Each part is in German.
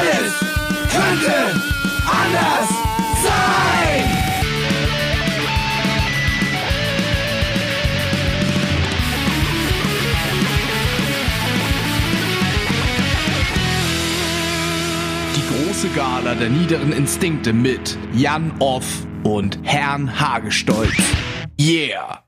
Alles könnte anders sein. Die große Gala der niederen Instinkte mit Jan Off und Herrn Hagestolz. Yeah!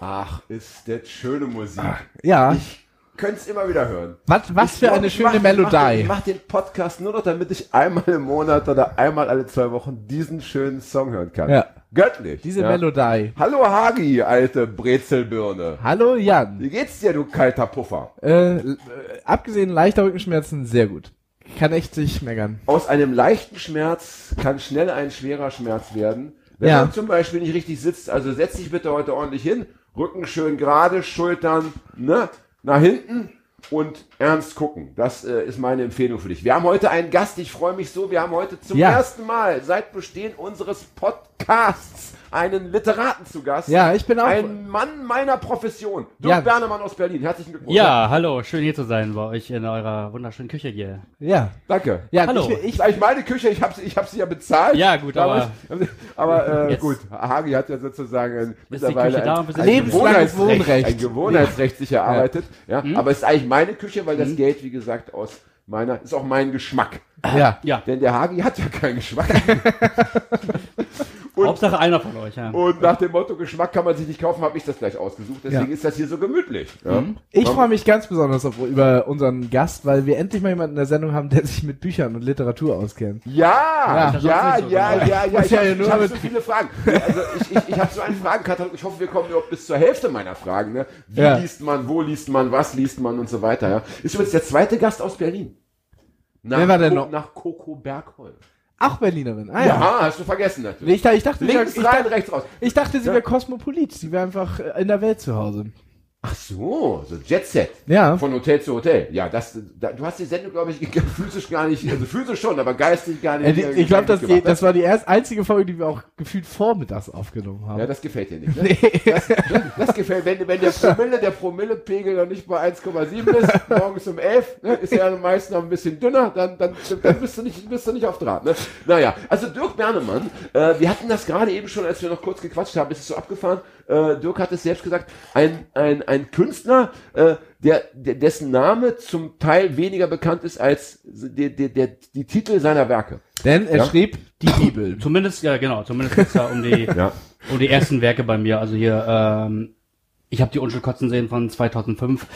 Ach, ist das schöne Musik. Ja. Ich könnte es immer wieder hören. Was, was Ich für glaub, eine schöne mach- Melodie. ich mach den Podcast nur noch, damit ich einmal im Monat oder einmal alle zwei Wochen diesen schönen Song hören kann. Ja. Göttlich. Diese ja. Melodie. Hallo Hagi, alte Brezelbirne. Hallo Jan. Wie geht's dir, du kalter Puffer? Äh, äh, abgesehen leichter Rückenschmerzen, sehr gut. Kann echt nicht meckern. Aus einem leichten Schmerz kann schnell ein schwerer Schmerz werden. Wenn Ja. man zum Beispiel nicht richtig sitzt, also setz dich bitte heute ordentlich hin, Rücken schön gerade, Schultern ne, nach hinten und ernst gucken. Das äh, ist meine Empfehlung für dich. Wir haben heute einen Gast, ich freue mich so, wir haben heute zum Ja. ersten Mal seit Bestehen unseres Podcasts einen Literaten zu Gast. Ja, ich bin auch- Ein Mann meiner Profession. Dirk Ja. Bernemann aus Berlin. Herzlichen Glückwunsch. Ja, hallo, schön hier zu sein bei euch in eurer wunderschönen Küche hier. Ja. Danke. Ja, Hallo. ich, ich, eigentlich meine Küche, ich habe ich hab sie ja bezahlt. Ja, gut, damals. aber äh, Jetzt- gut, Hagi hat ja sozusagen ein, mittlerweile ein, ein, Lebenslanges Gewohnheitsrecht, Wohnrecht. ein Gewohnheitsrecht sich erarbeitet. Ja, Mhm. aber es ist eigentlich meine Küche, weil das Geld, wie gesagt, aus meiner, ist auch mein Geschmack. ja. Ja, Denn der Hagi hat ja keinen Geschmack. Hauptsache einer von euch, ja. Und nach dem Motto, Geschmack kann man sich nicht kaufen, habe ich das gleich ausgesucht. Deswegen Ja. ist das hier so gemütlich. Ja. Ich freue mich ganz besonders auf, über unseren Gast, weil wir endlich mal jemanden in der Sendung haben, der sich mit Büchern und Literatur auskennt. Ja, ja, ja, so, ja, ja, ja. Muss Ich ja habe so viele Fragen. Also ich, ich, ich habe so einen Fragenkatalog. Ich hoffe, wir kommen überhaupt bis zur Hälfte meiner Fragen. Ne? Wie Ja. liest man, wo liest man, was liest man und so weiter. Ja? Ist übrigens der zweite Gast aus Berlin. Nach, Wer war denn noch? Nach Coco Bergholm. Auch Berlinerin. Ah, Ja, ja. hast du vergessen natürlich. Ich, dachte- ich dachte, sie Links ich, rein, dachte, rechts raus. ich dachte, sie Ja. wäre Kosmopolit. Sie wäre einfach äh, in der Welt zu Hause. Ach so, so Jet Set. Ja. Von Hotel zu Hotel. Ja, das, da, du hast die Sendung, glaube ich, physisch gar nicht, also physisch schon, aber geistig gar nicht. Äh, die- äh, ich glaube, das, die- das war die erst einzige Folge, die wir auch gefühlt vormittags aufgenommen haben. Ja, das gefällt dir nicht. Ne? Das, das gefällt, wenn, wenn der Promille, der Promillepegel noch nicht bei 1,7 ist, morgens um 11, ne, ist er meist noch ein bisschen dünner, dann, dann, dann bist, du nicht, bist du nicht auf Draht. Ne? Naja, also Dirk Bernemann, äh, wir hatten das gerade eben schon, als wir noch kurz gequatscht haben, ist es so abgefahren, äh, Dirk hat es selbst gesagt, ein, ein, ein Künstler, äh, der, der, dessen Name zum Teil weniger bekannt ist als der, der, der, die Titel seiner Werke. Denn er Ja. schrieb die Bibel. Zumindest, ja genau, zumindest geht's da um die, Ja. um die ersten Werke bei mir. Also hier, ähm, ich habe die Unschuld kotzen sehen von 2005.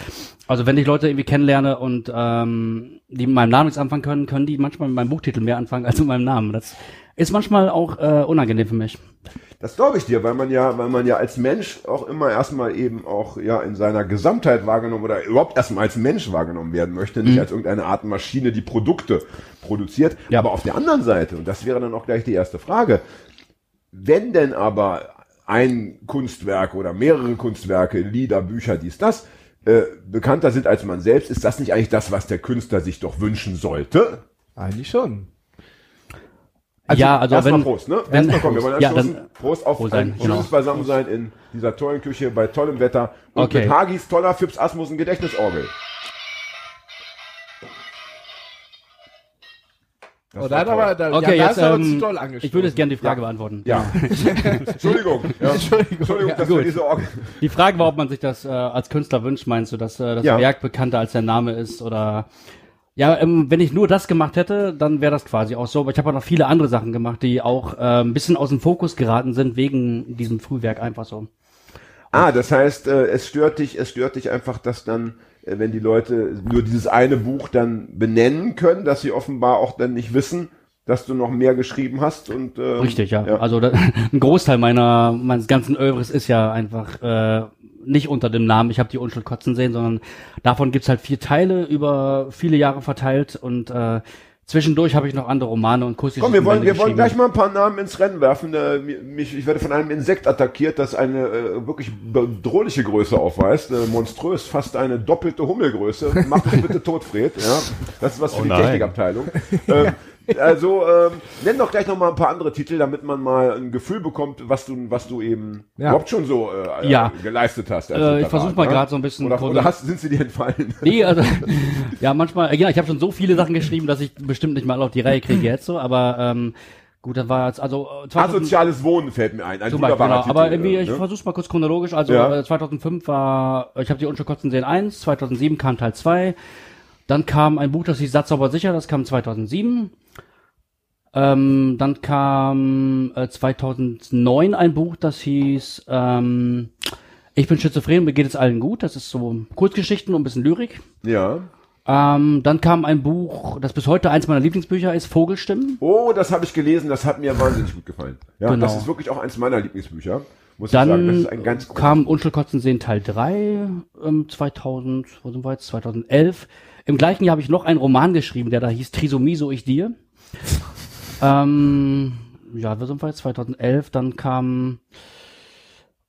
Also wenn ich Leute irgendwie kennenlerne und ähm, die mit meinem Namen nichts anfangen können, können die manchmal mit meinem Buchtitel mehr anfangen als mit meinem Namen. Das ist manchmal auch äh, unangenehm für mich. Das glaube ich dir, weil man ja, weil man ja als Mensch auch immer erstmal eben auch ja in seiner Gesamtheit wahrgenommen oder überhaupt erstmal als Mensch wahrgenommen werden möchte, nicht als irgendeine Art Maschine, die Produkte produziert. Ja. Aber auf der anderen Seite, und das wäre dann auch gleich die erste Frage, wenn denn aber ein Kunstwerk oder mehrere Kunstwerke, Lieder, Bücher, dies, das, äh, bekannter sind als man selbst, ist das nicht eigentlich das, was der Künstler sich doch wünschen sollte? Eigentlich schon. ja, also Erstmal wenn, Prost, ne? wenn- Erstmal komm, wir wollen Ja, dann- Prost auf Prost ein sein, schönes genau. Beisammensein in dieser tollen Küche bei tollem Wetter und Okay. mit Hagis toller Fips Asmussen Gedächtnisorgel. Das Oh, da war hat toll. aber, da, Okay, ja, da jetzt, ähm, ich würde jetzt gerne die Frage Ja. beantworten. Ja. Entschuldigung. Ja. Entschuldigung. Entschuldigung, Ja, dass gut. wir diese Orgel. Die Frage war, ob man sich das äh, als Künstler wünscht, meinst du, dass äh, das Ja. Werk bekannter als der Name ist oder ja, ähm, wenn ich nur das gemacht hätte, dann wäre das quasi auch so. Aber ich habe auch noch viele andere Sachen gemacht, die auch äh, ein bisschen aus dem Fokus geraten sind wegen diesem Frühwerk einfach so. Ah, das heißt, äh, es stört dich, es stört dich einfach, dass dann, äh, wenn die Leute nur dieses eine Buch dann benennen können, dass sie offenbar auch dann nicht wissen, dass du noch mehr geschrieben hast und äh, Richtig, ja. Also da, ein Großteil meiner meines ganzen Övres ist ja einfach äh, nicht unter dem Namen, ich habe die Unschuld kotzen sehen, sondern davon gibt's halt vier Teile über viele Jahre verteilt und äh, zwischendurch habe ich noch andere Romane und Kursische Komm, wir wollen, wir wollen gleich mal ein paar Namen ins Rennen werfen. Äh, mich, ich werde von einem Insekt attackiert, das eine äh, wirklich bedrohliche Größe aufweist. Äh, monströs, fast eine doppelte Hummelgröße. Mach dich bitte tot, Fred. Ja? Das ist was für Oh die nein. Technikabteilung. ähm, Also, ähm, nenn doch gleich noch mal ein paar andere Titel, damit man mal ein Gefühl bekommt, was du, was du eben Ja. überhaupt schon so äh, Ja. geleistet hast. Äh, ich Literat, versuch mal ne? grad so ein bisschen Oder, oder hast, sind sie dir entfallen? Nee, also, ja, manchmal, ja, ich habe schon so viele Sachen geschrieben, dass ich bestimmt nicht mal alle auf die Reihe kriege jetzt so, aber ähm, gut, das war jetzt, also äh, 2000 Asoziales Wohnen fällt mir ein. Ein Zum Beispiel, genau. Aber Titel, irgendwie, äh, ich ne? versuch's mal kurz chronologisch. Also Ja. äh, 2005 war, ich habe die Unschulkotzen sehen 1, 2007 kam Teil 2, dann kam ein Buch, das hieß Satz aber sicher, das kam 2007. Ähm, dann kam äh, 2009 ein Buch, das hieß ähm, Ich bin schizophren, mir geht es allen gut. Das ist so Kurzgeschichten und ein bisschen Lyrik. Ja. Ähm, dann kam ein Buch, das bis heute eins meiner Lieblingsbücher ist, Vogelstimmen. Oh, das habe ich gelesen, das hat mir wahnsinnig gut gefallen. Ja, Genau. das ist wirklich auch eins meiner Lieblingsbücher. Muss ich sagen, das Dann ist ein ganz kam Unschulkotzen sehen Teil 3 ähm, 2000, wo sind wir jetzt? 2011. Im gleichen Jahr habe ich noch einen Roman geschrieben, der da hieß Trisomie, so ich dir. Ähm, ja, wo sind wir jetzt? 2011. Dann kam,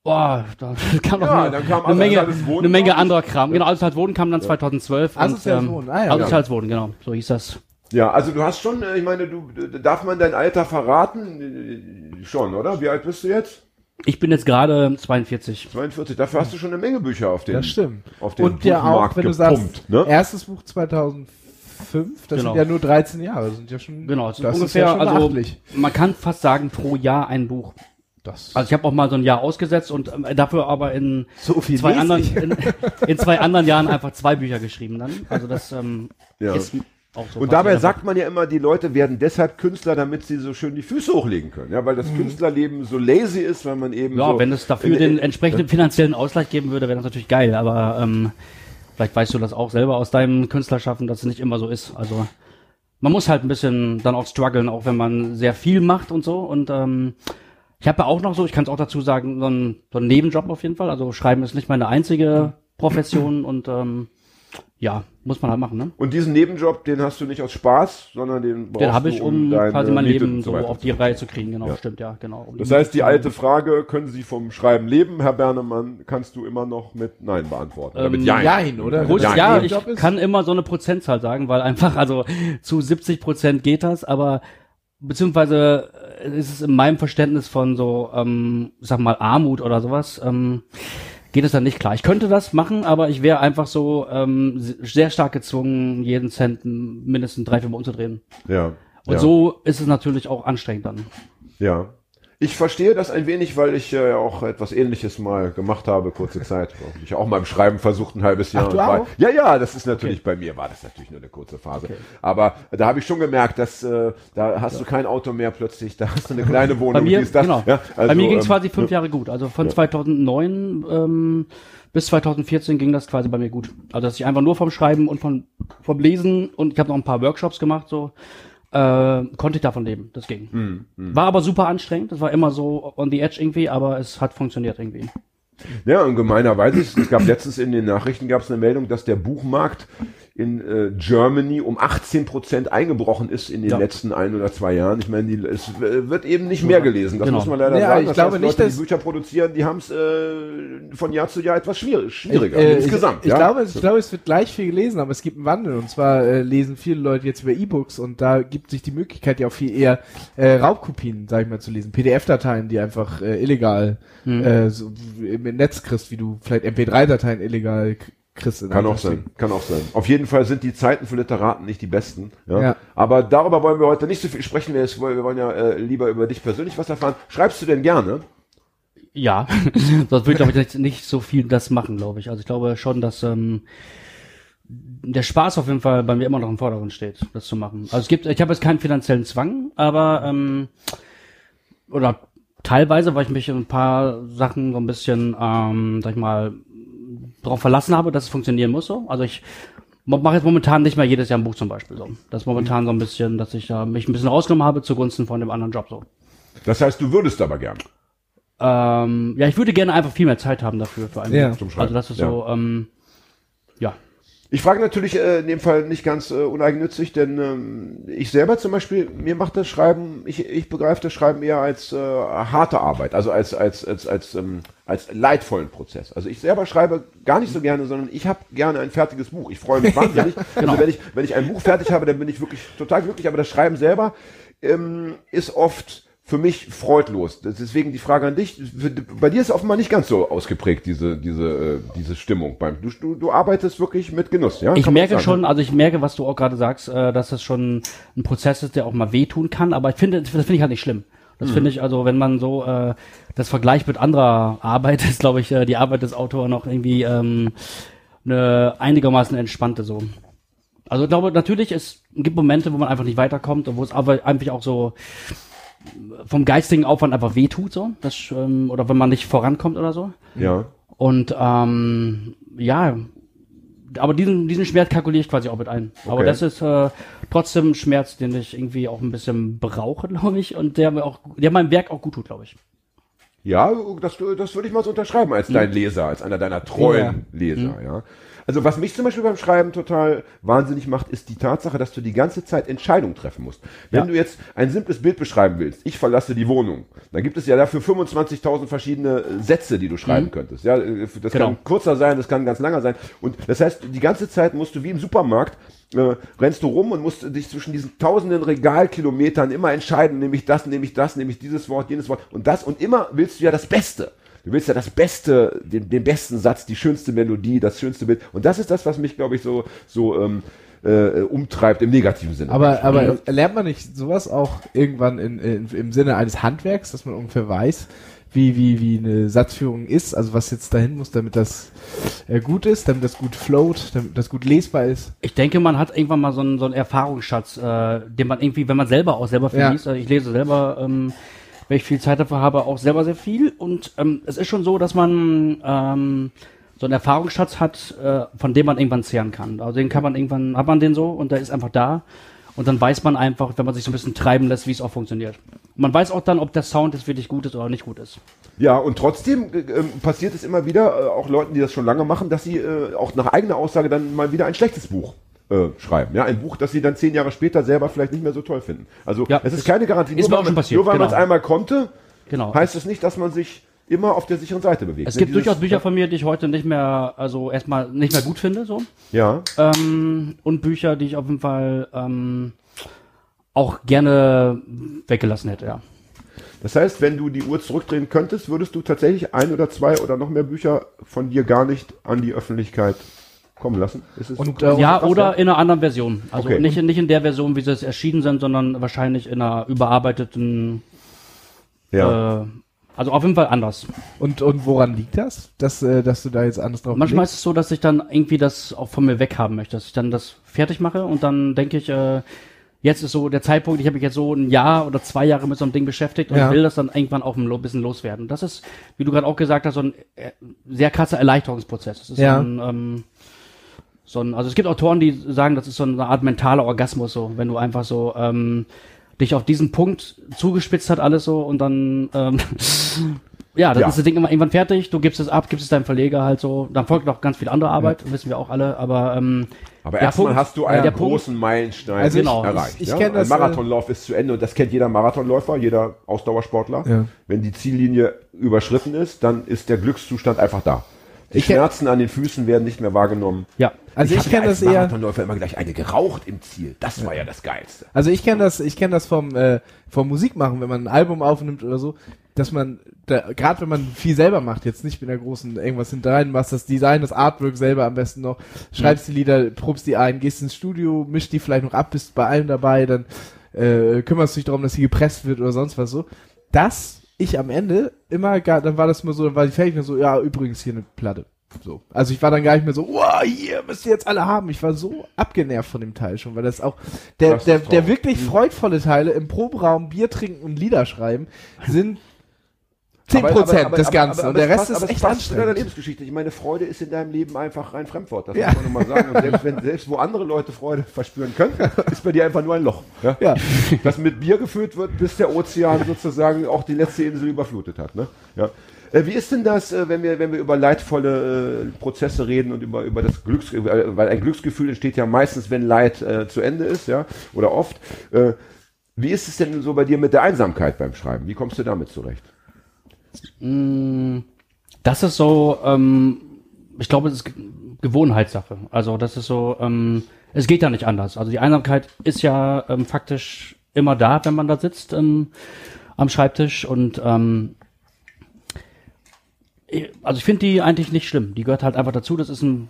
boah, da kam noch Ja, eine, dann kam eine Menge, eine Menge anderer Kram. Genau, Asoziales Wohnen kam dann 2012. Asoziales und, ähm, Wohnen, ah ja. Asoziales Wohnen, genau, so hieß das. Ja, also du hast schon, äh, ich meine, du darf man dein Alter verraten? Äh, Schon, oder? Wie alt bist du jetzt? Ich bin jetzt gerade 42. 42. Dafür hast du schon eine Menge Bücher auf den Das stimmt. auf den Und ja auch, Buchmarkt wenn du gepumpt, sagst, ne? erstes Buch 2005, das Genau. sind ja nur 13 Jahre, das sind ja schon, Genau, sind das ungefähr, ist ja schon also beachtlich. man kann fast sagen, pro Jahr ein Buch. Das, Also ich habe auch mal so ein Jahr ausgesetzt und ähm, dafür aber in so viel zwei anderen in, in zwei anderen Jahren einfach zwei Bücher geschrieben dann. Also das ähm, Ja. ist auch so. Und dabei sagt man ja immer, die Leute werden deshalb Künstler, damit sie so schön die Füße hochlegen können. Ja, weil das Künstlerleben so lazy ist, weil man eben Mhm. ja, so wenn es dafür in- den in- entsprechenden finanziellen Ausgleich geben würde, wäre das natürlich geil. Aber ähm, vielleicht weißt du das auch selber aus deinem Künstlerschaffen, dass es nicht immer so ist. Also man muss halt ein bisschen dann auch strugglen, auch wenn man sehr viel macht und so. Und ähm, ich habe ja auch noch so, ich kann es auch dazu sagen, so ein, so ein Nebenjob auf jeden Fall. Also Schreiben ist nicht meine einzige Profession und ähm, ja, muss man halt machen, ne? Und diesen Nebenjob, den hast du nicht aus Spaß, sondern den brauchst Den habe du, ich, um quasi mein Miete Leben so auf die Reihe zu kriegen. Genau, stimmt, ja, genau. Um Das heißt, die alte Frage, können Sie vom Schreiben leben, Herr Bernemann, kannst du immer noch mit Nein beantworten. Oder mit Ähm, Jein. Jein, oder? Gut, Ja, ja, ich ist- kann immer so eine Prozentzahl sagen, weil einfach, also zu 70 Prozent geht das, aber beziehungsweise äh, ist es in meinem Verständnis von so, ähm, ich sag mal, Armut oder sowas, ähm, geht es dann nicht klar. Ich könnte das machen, aber ich wäre einfach so ähm, sehr stark gezwungen, jeden Cent mindestens drei, vier Mal umzudrehen. Ja. Und ja. so ist es natürlich auch anstrengend dann. Ja. Ich verstehe das ein wenig, weil ich äh, auch etwas ähnliches mal gemacht habe, kurze Zeit. Ich auch mal im Schreiben versucht, ein halbes Jahr. Ach, du auch? Ja, ja, das ist natürlich, bei mir war das natürlich nur eine kurze Phase. Aber da habe ich schon gemerkt, dass äh, da hast du kein Auto mehr plötzlich, da hast du eine kleine Wohnung. Bei mir, dies, das. genau. Ja, Bei also, mir ging es ähm, quasi fünf Jahre gut. Also von 2009 ähm, bis 2014 ging das quasi bei mir gut. Also dass ich einfach nur vom Schreiben und von, vom Lesen und ich habe noch ein paar Workshops gemacht, so äh, konnte ich davon leben. Das ging. Hm, War aber super anstrengend. Das war immer so on the edge irgendwie, aber es hat funktioniert irgendwie. Ja, und gemeinerweise, es es gab letztens in den Nachrichten gab es eine Meldung, dass der Buchmarkt in äh, Germany um 18 Prozent eingebrochen ist in den Ja. letzten ein oder zwei Jahren. Ich meine, die, es äh, wird eben nicht mehr gelesen. Das Genau. muss man leider Ja, sagen. ich Das glaube heißt, nicht, Leute, dass- die Bücher produzieren, die haben es äh, von Jahr zu Jahr etwas schwierig, schwieriger Äh, insgesamt. Ich, ich, ja? glaube, ich glaube, es wird gleich viel gelesen, aber es gibt einen Wandel. Und zwar äh, lesen viele Leute jetzt über E-Books und da gibt sich die Möglichkeit ja auch viel eher äh, Raubkopien, sag ich mal, zu lesen. PDF-Dateien, die einfach äh, illegal Mhm. äh, so im Netz kriegst, wie du vielleicht MP3-Dateien illegal in Kann auch sein, kann auch sein. Auf jeden Fall sind die Zeiten für Literaten nicht die besten. Ja? Ja. Aber darüber wollen wir heute nicht so viel sprechen. Wir, wollen ja äh, lieber über dich persönlich was erfahren. Schreibst du denn gerne? Ja, sonst würde ich glaube ich nicht, nicht so viel das machen, glaube ich. Also ich glaube schon, dass ähm, der Spaß auf jeden Fall bei mir immer noch im Vordergrund steht, das zu machen. Also es gibt, ich habe jetzt keinen finanziellen Zwang, aber ähm, oder teilweise, weil ich mich in ein paar Sachen so ein bisschen, ähm, sag ich mal, darauf verlassen habe, dass es funktionieren muss. So. Also ich mache jetzt momentan nicht mehr jedes Jahr ein Buch zum Beispiel so. Das ist momentan so ein bisschen, dass ich äh, mich ein bisschen rausgenommen habe zugunsten von dem anderen Job so. Das heißt, du würdest aber gerne. Ähm, ja, ich würde gerne einfach viel mehr Zeit haben dafür für einen Ja. Zum Schreiben, Also das ist ja. so, ähm. Ich frage natürlich äh, in dem Fall nicht ganz äh, uneigennützig, denn ähm, ich selber zum Beispiel, mir macht das Schreiben, ich, ich begreife das Schreiben eher als äh, harte Arbeit, also als als als als ähm, als leidvollen Prozess. Also ich selber schreibe gar nicht so gerne, sondern ich habe gerne ein fertiges Buch. Ich freue mich wahnsinnig. genau. Also wenn ich wenn ich ein Buch fertig habe, dann bin ich wirklich total glücklich. Aber das Schreiben selber ähm, ist oft für mich freudlos. Deswegen die Frage an dich. Bei dir ist offenbar nicht ganz so ausgeprägt, diese, diese, äh, diese Stimmung. Beim, du, du, du arbeitest wirklich mit Genuss, ja? Ich Kann merke schon, also ich merke, was du auch gerade sagst, äh, dass das schon ein Prozess ist, der auch mal wehtun kann, aber ich finde, das finde ich halt nicht schlimm. Das Mhm. finde ich, also wenn man so äh, das vergleicht mit anderer Arbeit, ist glaube ich äh, die Arbeit des Autors noch irgendwie ähm, eine einigermaßen entspannte so. Also ich glaube, natürlich, es gibt Momente, wo man einfach nicht weiterkommt und wo es aber einfach auch so vom geistigen Aufwand einfach wehtut, so, das, ähm, oder wenn man nicht vorankommt oder so. Ja. Und ähm, ja, aber diesen, diesen Schmerz kalkuliere ich quasi auch mit ein. Aber Okay. das ist äh, trotzdem ein Schmerz, den ich irgendwie auch ein bisschen brauche, glaube ich, und der mir auch, der meinem Werk auch gut tut, glaube ich. Ja, das, das würde ich mal so unterschreiben als dein Leser, als einer deiner treuen Leser, ja. Also was mich zum Beispiel beim Schreiben total wahnsinnig macht, ist die Tatsache, dass du die ganze Zeit Entscheidungen treffen musst. Wenn Ja. du jetzt ein simples Bild beschreiben willst, ich verlasse die Wohnung, dann gibt es ja dafür 25.000 verschiedene äh, Sätze, die du schreiben könntest. Ja, äh, das Genau. kann kurzer sein, das kann ganz langer sein. Und das heißt, die ganze Zeit musst du wie im Supermarkt äh, rennst du rum und musst dich zwischen diesen tausenden Regalkilometern immer entscheiden, nehme ich das, nehme ich das, nehme ich dieses Wort, jenes Wort und das und immer willst du ja das Beste. Du willst ja das Beste, den, den besten Satz, die schönste Melodie, das schönste Bild. Und das ist das, was mich, glaube ich, so, so ähm, äh, umtreibt im negativen Sinne. Aber, aber lernt man nicht sowas auch irgendwann in, in, im Sinne eines Handwerks, dass man ungefähr weiß, wie, wie, wie eine Satzführung ist, also was jetzt dahin muss, damit das äh, gut ist, damit das gut float, damit das gut lesbar ist. Ich denke, man hat irgendwann mal so einen, so einen Erfahrungsschatz, äh, den man irgendwie, wenn man selber auch selber viel Ja. liest, also ich lese selber, ähm, wenn ich viel Zeit dafür habe, auch selber sehr viel. Und ähm, es ist schon so, dass man ähm, so einen Erfahrungsschatz hat, äh, von dem man irgendwann zehren kann. Also den kann man irgendwann, hat man den so und der ist einfach da. Und dann weiß man einfach, wenn man sich so ein bisschen treiben lässt, wie es auch funktioniert. Und man weiß auch dann, ob der Sound jetzt wirklich gut ist oder nicht gut ist. Ja, und trotzdem äh, ähm, passiert es immer wieder, äh, auch Leuten, die das schon lange machen, dass sie äh, auch nach eigener Aussage dann mal wieder ein schlechtes Buch äh, schreiben. Ja, ein Buch, das sie dann zehn Jahre später selber vielleicht nicht mehr so toll finden. Also Ja, es ist keine Garantie. Nur weil passiert, Nur weil man es genau. einmal konnte, Genau. heißt es nicht, dass man sich immer auf der sicheren Seite bewegt. es gibt durchaus Bücher von mir, die ich heute nicht mehr, also erstmal nicht mehr gut finde, so. Ja, Ähm, und Bücher, die ich auf jeden Fall ähm, auch gerne weggelassen hätte, ja. das heißt, wenn du die Uhr zurückdrehen könntest, würdest du tatsächlich ein oder zwei oder noch mehr Bücher von dir gar nicht an die Öffentlichkeit kommen lassen. Und, äh, Ja, krass, oder in einer anderen Version. Also Okay. nicht, in- nicht in der Version, wie sie es erschienen sind, sondern wahrscheinlich in einer überarbeiteten, ja. äh, also auf jeden Fall anders. Und, und woran liegt das, dass, äh, dass du da jetzt anders drauf Manchmal legst? ist es so, dass ich dann irgendwie das auch von mir weghaben möchte, dass ich dann das fertig mache und dann denke ich, äh, jetzt ist so der Zeitpunkt, ich habe mich jetzt so ein Jahr oder zwei Jahre mit so einem Ding beschäftigt und Ja. will das dann irgendwann auch ein bisschen loswerden. Das ist, wie du gerade auch gesagt hast, so ein äh, sehr krasser Erleichterungsprozess. Das ist Ja. ein, ähm, so ein, also es gibt Autoren, die sagen, das ist so eine Art mentaler Orgasmus, so, wenn du einfach so ähm, dich auf diesen Punkt zugespitzt hat alles so und dann ähm, ja, dann Ja. ist das Ding immer irgendwann fertig, du gibst es ab, gibst es deinem Verleger halt so, dann folgt noch ganz viel andere Arbeit, wissen wir auch alle, aber ähm, Aber erstmal hast du äh, einen der Punkt- großen Meilenstein Also ich- Genau. erreicht. ich ja? kenn das, Ein Marathonlauf ist zu Ende und das kennt jeder Marathonläufer, jeder Ausdauersportler. Ja. Wenn die Ziellinie überschritten ist, dann ist der Glückszustand einfach da. Die Ich Schmerzen an den Füßen werden nicht mehr wahrgenommen. ja. Also ich, hab kenne das eher. Marathonläufer immer gleich eine geraucht im Ziel. Das war ja das Geilste. Also ich kenne das, ich kenne das vom äh, vom Musikmachen, wenn man ein Album aufnimmt oder so, dass man da, gerade wenn man viel selber macht, jetzt nicht mit einer großen irgendwas hinterrein, machst das Design, das Artwork selber am besten noch, schreibst die Lieder, probst die ein, gehst ins Studio, mischst die vielleicht noch ab, bist bei allem dabei, dann äh, kümmerst dich darum, dass sie gepresst wird oder sonst was so. Das ich am Ende immer gar, dann war das immer so, dann war die fertig so, ja übrigens hier eine Platte. So. Also ich war dann gar nicht mehr so, wow, hier müsst ihr jetzt alle haben. Ich war so abgenervt von dem Teil schon, weil das auch der, Das der, der wirklich freudvolle Teile im Proberaum Bier trinken und Lieder schreiben sind 10 Aber- aber- Prozent des Ganzen. und der Rest passt- ist echt passt zu deiner anstrengend. Lebensgeschichte. Ich meine, Freude ist in deinem Leben einfach ein Fremdwort. Das Ja. muss man nochmal sagen. Und selbst, wenn, selbst wo andere Leute Freude verspüren können, ist bei dir einfach nur ein Loch. Ja? Ja. Das mit Bier gefüllt wird, bis der Ozean sozusagen auch die letzte Insel überflutet hat. Ne? Ja. Äh, Wie ist denn das, äh, wenn wir, wenn wir über leidvolle äh, Prozesse reden und über, über das Glücks, äh, weil ein Glücksgefühl entsteht ja meistens, wenn Leid äh, zu Ende ist, ja, oder oft. Äh, wie ist es denn so bei dir mit der Einsamkeit beim Schreiben? Wie kommst du damit zurecht? Das ist so, ähm, ich glaube, es ist Ge- Gewohnheitssache. Also das ist so, ähm, es geht ja nicht anders. Also die Einsamkeit ist ja ähm, faktisch immer da, wenn man da sitzt ähm, am Schreibtisch und ähm, also ich finde die eigentlich nicht schlimm. Die gehört halt einfach dazu. Das ist ein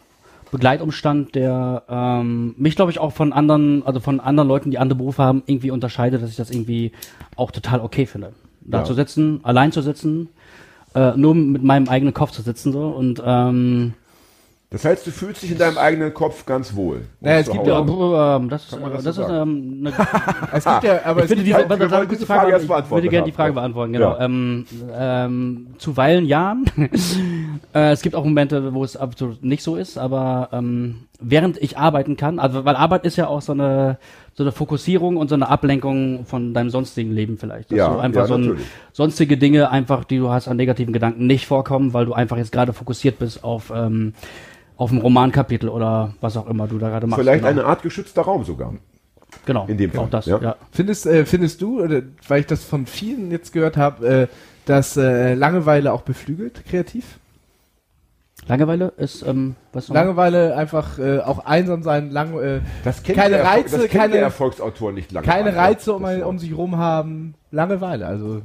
Begleitumstand, der ähm, mich, glaube ich, auch von anderen, also von anderen Leuten, die andere Berufe haben, irgendwie unterscheidet, dass ich das irgendwie auch total okay finde. Da Ja. zu sitzen, allein zu sitzen, äh, nur mit meinem eigenen Kopf zu sitzen so und ähm, Das heißt, du fühlst dich in deinem eigenen Kopf ganz wohl. Naja, es gibt ja ähm, das, man das das, so ist ähm, eine, Es gibt ja, aber ich es finde gibt diese, halt- wollen kurz diese Frage erst ich würde gerne die. Frage beantworten, genau. Ja. Ähm, ähm, zuweilen ja. äh, es gibt auch Momente, wo es absolut nicht so ist, aber ähm, während ich arbeiten kann, also weil Arbeit ist ja auch so eine so eine Fokussierung und so eine Ablenkung von deinem sonstigen Leben vielleicht. Dass Ja, du einfach ja, so ein, natürlich. sonstige Dinge einfach, die du hast an negativen Gedanken nicht vorkommen, weil du einfach jetzt gerade fokussiert bist auf ähm, auf ein Romankapitel oder was auch immer du da gerade machst. Vielleicht genau. eine Art geschützter Raum sogar. genau, in dem Fall, auch das, ja. ja. Findest, äh, findest du, oder, weil ich das von vielen jetzt gehört habe, äh, dass äh, Langeweile auch beflügelt, kreativ? Langeweile ist ähm, was noch? Langeweile einfach äh, auch einsam sein, lang, äh, Das kennt Keine der Reize, das kennt keine- der Erfolgsautor nicht lange. keine Reize um, ein, um sich rum haben, Langeweile. Also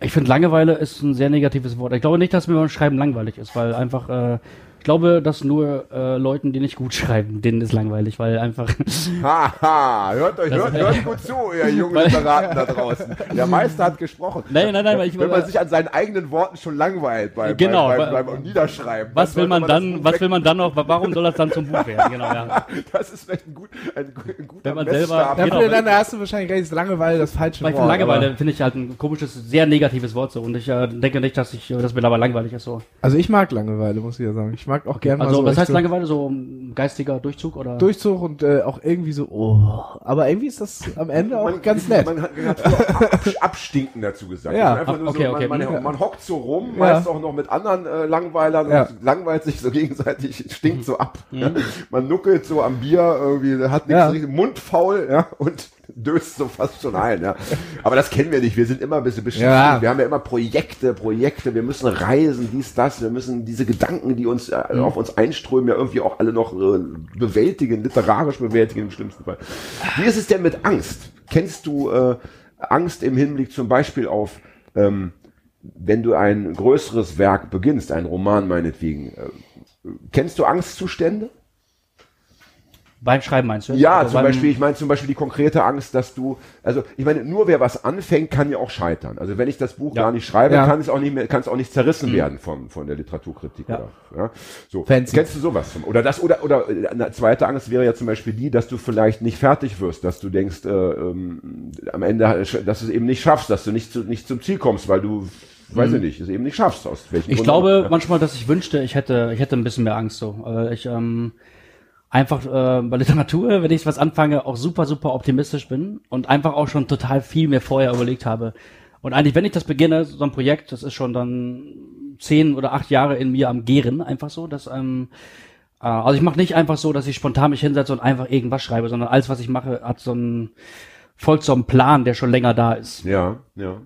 Ich finde Langeweile ist ein sehr negatives Wort. Ich glaube nicht, dass mir beim Schreiben langweilig ist, weil einfach, äh, ich glaube, dass nur äh, Leuten, die nicht gut schreiben, denen ist langweilig, weil einfach. Haha, hört euch, hört, hört gut zu, ihr jungen Literaten da draußen. Der Meister hat gesprochen. Nein, nein, nein, weil ich- Wenn man sich an seinen eigenen Worten schon langweilt beim, Genau, beim, beim, beim Niederschreiben. was will man das dann, was will man dann noch, warum soll das dann zum Buch werden? Genau, ja. Das ist vielleicht ein, gut, ein, ein guter Wenn man selber- Genau, dann, dann hast du wahrscheinlich recht, Langeweile das falsche Wort. Langeweile finde ich halt ein komisches, sehr negatives Wort so und ich äh, denke nicht, dass ich, äh, dass mir dabei langweilig ist so. Also ich mag Langeweile, muss ich ja sagen. Ich mag auch gerne mal Also so was heißt so Langeweile? So ein geistiger Durchzug oder? Durchzug und äh, auch irgendwie so, oh. Aber irgendwie ist das am Ende auch ganz nett. Man hat, hat früher ab, abstinken dazu gesagt. Ja. Nur Okay, so, okay. Man, man, Ja. man hockt so rum, Ja. meist auch noch mit anderen äh, Langweilern Ja. und langweilt sich so gegenseitig, stinkt so ab. Ja. Man nuckelt so am Bier, irgendwie hat nichts Ja. richtig, Mund faul, ja, und döst so fast schon ein, ja. Aber das kennen wir nicht, wir sind immer ein bisschen beschäftigt. Ja. Wir haben ja immer Projekte, Projekte, wir müssen reisen, dies, das, wir müssen diese Gedanken, die uns äh, auf uns einströmen, ja irgendwie auch alle noch äh, bewältigen, literarisch bewältigen im schlimmsten Fall. Wie ist es denn mit Angst? Kennst du äh, Angst im Hinblick zum Beispiel auf, ähm, wenn du ein größeres Werk beginnst, ein Roman meinetwegen, äh, kennst du Angstzustände? Beim Schreiben meinst du? jetzt? Ja, Also zum Beispiel, ich meine zum Beispiel die konkrete Angst, dass du, also ich meine, nur wer was anfängt, kann ja auch scheitern. Also wenn ich das Buch Ja. gar nicht schreibe, Ja. kann es auch nicht mehr, kann es auch nicht zerrissen werden von, von der Literaturkritik. Ja. Oder, ja. So. Fancy. Kennst du sowas? Zum, oder das, oder, oder eine zweite Angst wäre ja zum Beispiel die, dass du vielleicht nicht fertig wirst, dass du denkst, äh, ähm, am Ende, dass du es eben nicht schaffst, dass du nicht, zu, nicht zum Ziel kommst, weil du, weiß ich nicht, es eben nicht schaffst, aus welchen Mhm. Ich Gründen glaube auch. manchmal, dass ich wünschte, ich hätte, ich hätte ein bisschen mehr Angst so. Äh, ich ähm, einfach äh, bei Literatur, wenn ich was anfange, auch super, super optimistisch bin und einfach auch schon total viel mir vorher überlegt habe. Und eigentlich, wenn ich das beginne, so ein Projekt, das ist schon dann zehn oder acht Jahre in mir am Gären, einfach so, dass ähm, äh, also ich mache nicht einfach so, dass ich spontan mich hinsetze und einfach irgendwas schreibe, sondern alles, was ich mache, hat so einen folgt so einem Plan, der schon länger da ist. Ja, ja.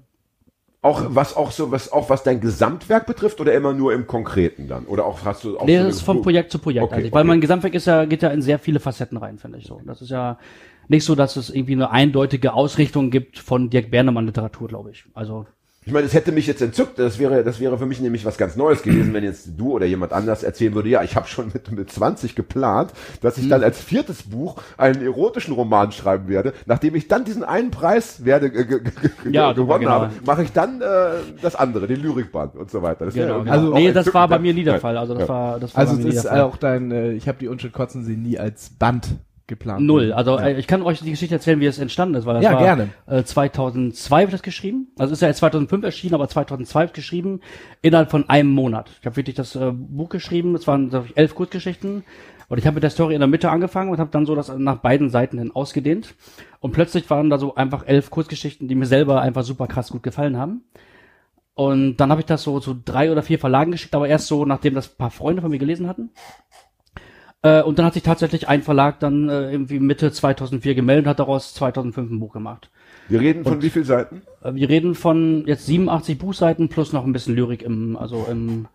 Auch was auch so was auch was dein Gesamtwerk betrifft oder immer nur im Konkreten dann oder auch hast du auch Nee, so das ist vom Projekt zu Projekt Okay, eigentlich. Weil okay. mein Gesamtwerk ist ja, geht ja in sehr viele Facetten rein, finde ich so. Das ist ja nicht so, dass es irgendwie eine eindeutige Ausrichtung gibt von Dirk Bernemann Literatur, glaube ich. Also, Ich meine, es hätte mich jetzt entzückt. Das wäre, das wäre für mich nämlich was ganz Neues gewesen, wenn jetzt du oder jemand anders erzählen würde, ja, ich habe schon mit, mit 20 geplant, dass ich Hm. dann als viertes Buch einen erotischen Roman schreiben werde. Nachdem ich dann diesen einen Preis werde äh, Ja, gewonnen genau. habe, mache ich dann äh, das andere, den Lyrikband und so weiter. Das genau. genau. auch nee, das war bei mir nie der. Fall. Also, das Ja. war, das war Also bei mir das nie ist auch dein, äh, ich habe die Unschuld kotzen sie nie als Band geplant? Null. Also äh, ich kann euch die Geschichte erzählen, wie es entstanden ist, weil das Ja, war gerne. Äh, 2002 habe ich das geschrieben. Also ist ja jetzt 2005 erschienen, aber 2002 hab ich geschrieben innerhalb von einem Monat. Ich habe wirklich das äh, Buch geschrieben. Es waren ich, elf Kurzgeschichten und ich habe mit der Story in der Mitte angefangen und habe dann so das nach beiden Seiten hin ausgedehnt. Und plötzlich waren da so einfach elf Kurzgeschichten, die mir selber einfach super krass gut gefallen haben. Und dann habe ich das so zu drei oder vier Verlagen geschickt, aber erst so, nachdem das ein paar Freunde von mir gelesen hatten. Äh, und dann hat sich tatsächlich ein Verlag dann äh, irgendwie Mitte 2004 gemeldet und hat daraus 2005 ein Buch gemacht. Wir reden von wie viel Seiten? Äh, wir reden von jetzt 87 Buchseiten plus noch ein bisschen Lyrik im, also im,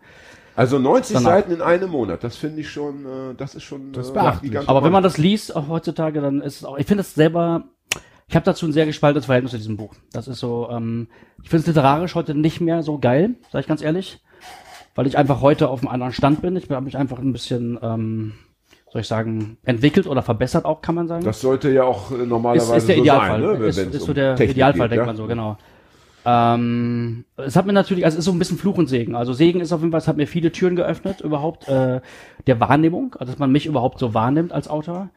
Also 90 Danach. Seiten in einem Monat. Das finde ich schon, äh, das ist schon. Das äh, aber wenn man das liest, auch heutzutage, dann ist es auch, ich finde es selber, ich habe dazu ein sehr gespaltenes Verhältnis zu diesem Buch. Das ist so, ähm, ich finde es literarisch heute nicht mehr so geil, sage ich ganz ehrlich, weil ich einfach heute auf einem anderen Stand bin. Ich habe mich einfach ein bisschen, ähm, soll ich sagen, entwickelt oder verbessert auch, kann man sagen. das sollte ja auch äh, ist, normalerweise ist der so Idealfall. sein, ne? ist, ist um so der Technik Idealfall, geht, denkt ja? man so, genau. Ähm, es hat mir natürlich, also es ist so ein bisschen Fluch und Segen. Also Segen ist auf jeden Fall, es hat mir viele Türen geöffnet, überhaupt äh, der Wahrnehmung, also dass man mich überhaupt so wahrnimmt als Autor.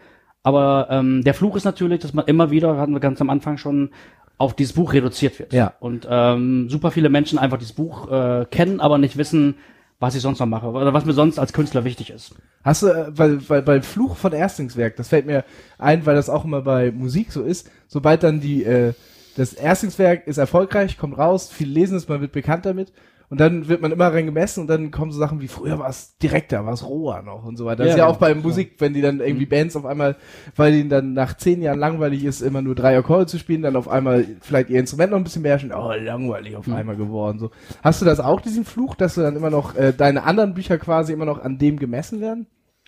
Aber ähm, der Fluch ist natürlich, dass man immer wieder, hatten wir ganz am Anfang schon, auf dieses Buch reduziert wird. Ja. Und ähm, super viele Menschen einfach dieses Buch äh, kennen, aber nicht wissen, was ich sonst noch mache oder was mir sonst als Künstler wichtig ist. Hast du, äh, weil, weil, weil Fluch von Erstlingswerk, das fällt mir ein, weil das auch immer bei Musik so ist, sobald dann die, äh, das Erstlingswerk ist erfolgreich, kommt raus, viele lesen es, man wird bekannt damit und dann wird man immer rein gemessen und dann kommen so Sachen wie früher war es direkter, war es roher noch und so weiter. Das Ja, ist ja genau. auch bei Musik, wenn die dann irgendwie Bands auf einmal, weil ihnen dann nach zehn Jahren langweilig ist, immer nur drei Akkorde zu spielen, dann auf einmal vielleicht ihr Instrument noch ein bisschen mehr spielen, oh, langweilig auf einmal geworden. So. Hast du das auch, diesen Fluch, dass du dann immer noch, äh, deine anderen Bücher quasi immer noch an dem gemessen werden?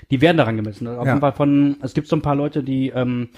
Die werden daran gemessen. Auf Ja. jeden Fall von, es gibt so ein paar Leute, die ähm,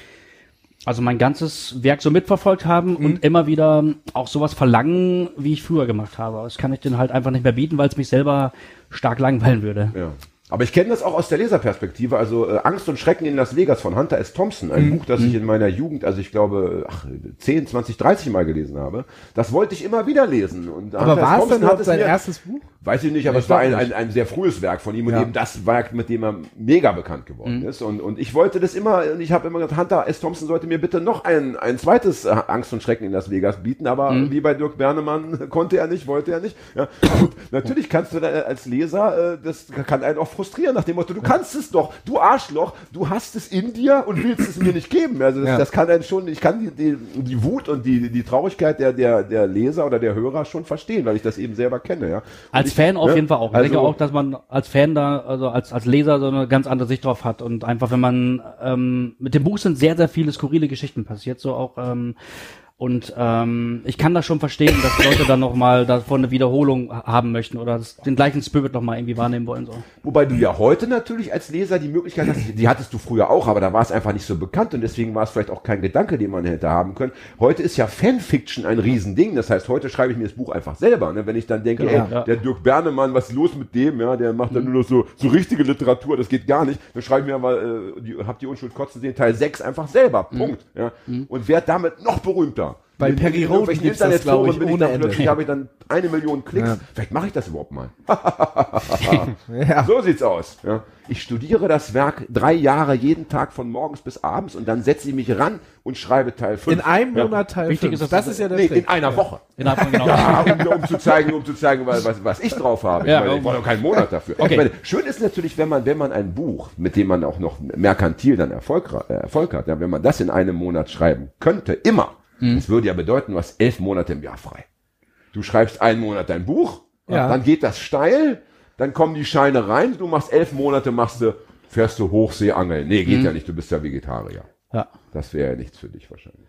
also mein ganzes Werk so mitverfolgt haben Mhm. und immer wieder auch sowas verlangen, wie ich früher gemacht habe. Das kann ich denen halt einfach nicht mehr bieten, weil es mich selber stark langweilen würde. Ja. Aber ich kenne das auch aus der Leserperspektive, also äh, Angst und Schrecken in Las Vegas von Hunter S. Thompson, ein Buch, das ich in meiner Jugend, also ich glaube, ach, 10, 20, 30 Mal gelesen habe. Das wollte ich immer wieder lesen. Und Aber war es hat überhaupt sein mir- erstes Buch? Weiß ich nicht, aber Ich es war ein, ein, ein sehr frühes Werk von ihm und Ja. eben das Werk, mit dem er mega bekannt geworden Mhm. ist. Und, und ich wollte das immer, und ich habe immer gesagt, Hunter S. Thompson sollte mir bitte noch ein, ein zweites äh, Angst und Schrecken in Las Vegas bieten, aber Mhm. wie bei Dirk Bernemann konnte er nicht, wollte er nicht. Ja. Und natürlich kannst du da als Leser, äh, das kann einen auch frustrieren, nach dem Motto, du kannst es doch, du Arschloch, du hast es in dir und willst es mir nicht geben. Also das, Ja. das kann einen schon, ich kann die, die, die Wut und die, die Traurigkeit der, der, der Leser oder der Hörer schon verstehen, weil ich das eben selber kenne. Ja. Und Als ich, Fan auf ne, jeden Fall auch. Ich Also, denke auch, dass man als Fan da, also als, als Leser so eine ganz andere Sicht drauf hat und einfach, wenn man, ähm, mit dem Buch sind sehr, sehr viele skurrile Geschichten passiert, so auch, ähm, und ähm, ich kann das schon verstehen, dass Leute dann nochmal davon eine Wiederholung haben möchten oder das, den gleichen Spirit nochmal irgendwie wahrnehmen wollen. So. Wobei du ja heute natürlich als Leser die Möglichkeit hast, die hattest du früher auch, aber da war es einfach nicht so bekannt und deswegen war es vielleicht auch kein Gedanke, den man hätte haben können. Heute ist ja Fanfiction ein Riesending, das heißt, heute schreibe ich mir das Buch einfach selber. Ne? Wenn ich dann denke, Genau, ey, ja. der Dirk Bernemann, was ist los mit dem? Ja, der macht dann nur noch so, so richtige Literatur, das geht gar nicht. Dann schreibe ich mir mal, äh, die, hab die Unschuld kotzen sehen, Teil 6 einfach selber. Punkt. Ja? Und werd damit noch berühmter. Bei In- Perry in Roden irgendwelchen gibt's das, glaub ich, ich ohne dann Ende. plötzlich, habe ich dann eine Million Klicks. Ja. Vielleicht mache ich das überhaupt mal. Ja. So sieht's aus. Ja. Ich studiere das Werk drei Jahre jeden Tag von morgens bis abends und dann setze ich mich ran und schreibe Teil 5. In einem Monat Teil Wichtig 5. ist, dass das das- ist ja der Nee, Trick. in einer Woche. Innerhalb von genau. Ja, um, um zu zeigen, um zu zeigen, was, was, was ich drauf habe. Ja, ich, meine, ich um- brauche doch keinen Monat dafür. Okay. Ich meine, schön ist natürlich, wenn man, wenn man ein Buch, mit dem man auch noch merkantil dann Erfolg, äh, Erfolg hat, ja, wenn man das in einem Monat schreiben könnte, immer. Mhm. Das würde ja bedeuten, du hast elf Monate im Jahr frei. Du schreibst einen Monat dein Buch, Ja. dann geht das steil, dann kommen die Scheine rein, du machst elf Monate, machst du, fährst du Hochseeangeln. Nee, Mhm. geht ja nicht, du bist ja Vegetarier. Ja, Das wäre ja nichts für dich wahrscheinlich.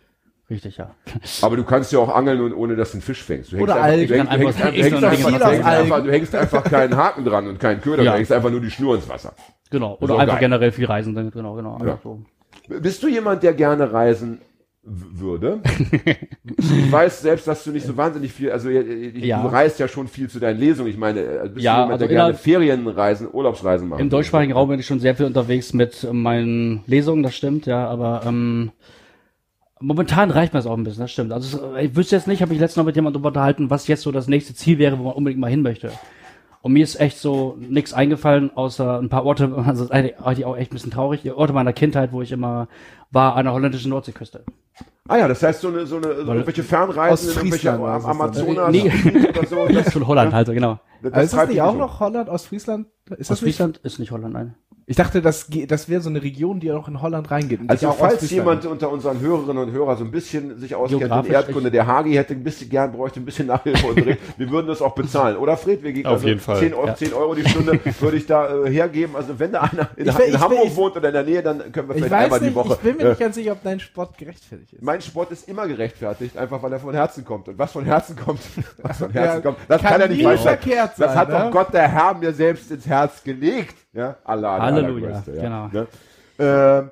richtig, ja. Aber du kannst ja auch angeln, und, ohne dass du einen Fisch fängst. Du hängst Oder einfach, du hängst, einfach- keinen Haken dran und keinen Köder, Ja. du hängst einfach nur die Schnur ins Wasser. Genau. Oder einfach geil. generell viel reisen, genau, genau. Ja. So. Bist du jemand, der gerne reisen würde? ich weiß selbst, dass du nicht so wahnsinnig viel, also äh, ich, Ja. du reist ja schon viel zu deinen Lesungen. Ich meine, äh, bist Ja, du jemand, also der gerne Ferienreisen, Urlaubsreisen macht? Im deutschsprachigen Raum bin ich schon sehr viel unterwegs mit äh, meinen Lesungen, das stimmt, ja, aber ähm, momentan reicht mir das auch ein bisschen, das stimmt. Also es- ich wüsste jetzt nicht, habe ich letztens noch mit jemandem darüber unterhalten, was jetzt so das nächste Ziel wäre, wo man unbedingt mal hin möchte. Und mir ist echt so nichts eingefallen, außer ein paar Orte, also eigentlich eigentlich auch echt ein bisschen traurig, die Orte meiner Kindheit, wo ich immer war, an der holländischen Nordseeküste. Ah ja, das heißt so eine, so eine, so irgendwelche Fernreisen, Aus irgendwelche Am- so. Amazonas Nee. oder so. Das ist von Holland halt, genau. das Also ist das nicht auch so. noch Holland, Ostfriesland? Ist das Aus Friesland ist nicht Holland, nein. Ich dachte, das, ge- das wäre so eine Region, die auch in Holland reingeht. und Also falls jemand unter unseren Hörerinnen und Hörern so ein bisschen sich auskennt in Erdkunde, der Hagi hätte ein bisschen gern, bräuchte ein bisschen Nachhilfeunterricht, wir würden das auch bezahlen. Oder Fred, wir gehen Auf also jeden Fall. 10 Euro, Ja. 10 Euro die Stunde würde ich da äh, hergeben. Also wenn da einer in, Ich in ich Hamburg ich- wohnt oder in der Nähe, dann können wir Ich vielleicht weiß einmal nicht, die Woche. ich bin mir äh, nicht ganz sicher, ob dein Sport gerechtfertigt ist. mein Sport ist immer gerechtfertigt, einfach weil er von Herzen kommt. Und was von Herzen kommt, was von Ja, Herzen kommt, das kann kann, ja nicht nie falsch sein. Das hat ne? doch Gott der Herr mir selbst ins Herz gelegt. Ja, Allah, Halleluja, ja. genau. Ne? Ähm,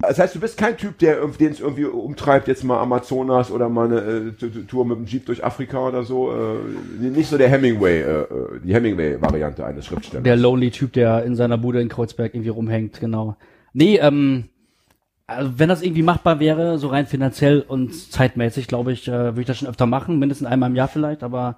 das heißt, du bist kein Typ, der den es irgendwie umtreibt, jetzt mal Amazonas oder mal eine äh, Tour mit dem Jeep durch Afrika oder so. Äh, nicht so der Hemingway, äh, äh, die Hemingway-Variante eines Schriftstellers. Der lonely Typ, der in seiner Bude in Kreuzberg irgendwie rumhängt, genau. Nee, ähm, also wenn das irgendwie machbar wäre, so rein finanziell und zeitmäßig, glaube ich, äh, würde ich das schon öfter machen, mindestens einmal im Jahr vielleicht, aber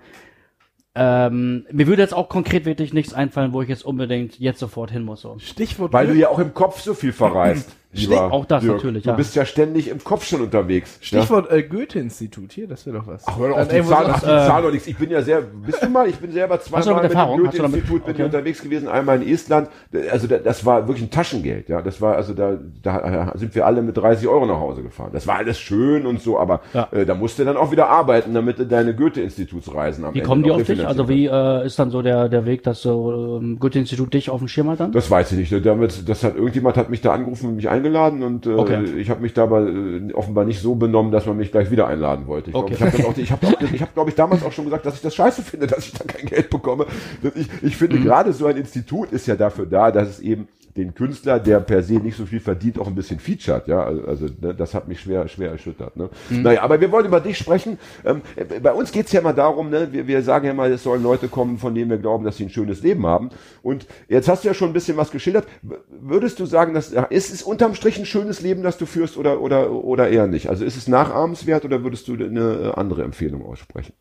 ähm, mir würde jetzt auch konkret wirklich nichts einfallen, wo ich jetzt unbedingt jetzt sofort hin muss. So. Stichwort Weil du ja auch im Kopf so viel verreist. lieber auch das Dirk. natürlich, Du ja. bist ja ständig im Kopf schon unterwegs. Ja? Stichwort äh, Goethe-Institut hier, das wäre doch was. Ach, hör doch auf, die so- ach, die Zahlen doch nichts. Ich bin ja sehr, bist du mal, ich bin selber du zweimal damit mit dem du Goethe-Institut bin ich okay. unterwegs gewesen, einmal in Estland. Also da- das war wirklich ein Taschengeld, ja. Das war, also da, da sind wir alle mit 30 Euro nach Hause gefahren. Das war alles schön und so, aber Ja. äh, da musst du dann auch wieder arbeiten, damit du deine Goethe-Institutsreisen am Wie Ende kommen die auf dich? Also wie äh, ist dann so der, der Weg, dass so ähm, Goethe-Institut dich auf dem Schirm hat dann? Das weiß ich nicht. Damit, das hat irgendjemand hat mich da angerufen und mich eingeladen und äh, Okay. ich habe mich da aber äh, offenbar nicht so benommen, dass man mich gleich wieder einladen wollte. Ich Okay. glaube, ich habe habe auch, ich habe glaube ich damals auch schon gesagt, dass ich das scheiße finde, dass ich da kein Geld bekomme. Ich, ich finde Mhm. gerade so ein Institut ist ja dafür da, dass es eben den Künstler, der per se nicht so viel verdient, auch ein bisschen featured, ja, also ne, das hat mich schwer, schwer erschüttert. Ne? Mhm. Naja, aber wir wollen über dich sprechen. Ähm, äh, bei uns geht's ja immer darum, ne, wir, wir sagen ja mal, es sollen Leute kommen, von denen wir glauben, dass sie ein schönes Leben haben. Und jetzt hast du ja schon ein bisschen was geschildert. Würdest du sagen, dass ja, ist es unterm Strich ein schönes Leben, das du führst, oder oder oder eher nicht? Also ist es nachahmenswert oder würdest du eine äh, andere Empfehlung aussprechen?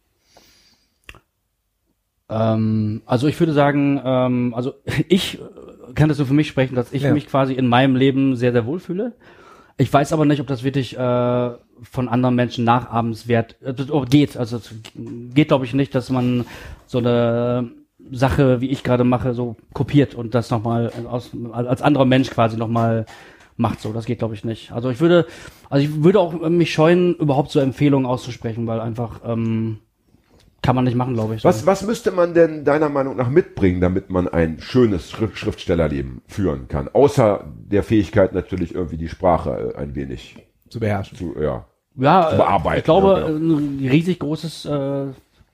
Ähm, also ich würde sagen, ähm, also ich äh, kann das nur für mich sprechen, dass ich Ja. mich quasi in meinem Leben sehr, sehr wohl fühle. Ich weiß aber nicht, ob das wirklich äh, von anderen Menschen nachahmenswert äh, geht. Also es geht, glaube ich, nicht, dass man so eine Sache, wie ich gerade mache, so kopiert und das nochmal als anderer Mensch quasi nochmal macht. So, das geht, glaube ich, nicht. Also ich würde, also ich würde auch mich scheuen, überhaupt so Empfehlungen auszusprechen, weil einfach ähm, kann man nicht machen, glaube ich. So. Was, was müsste man denn deiner Meinung nach mitbringen, damit man ein schönes Schrift Schriftstellerleben führen kann? Außer der Fähigkeit natürlich irgendwie die Sprache äh, ein wenig zu beherrschen. zu, ja. ja, zu bearbeiten, Ich glaube, ja, ein riesig großes äh,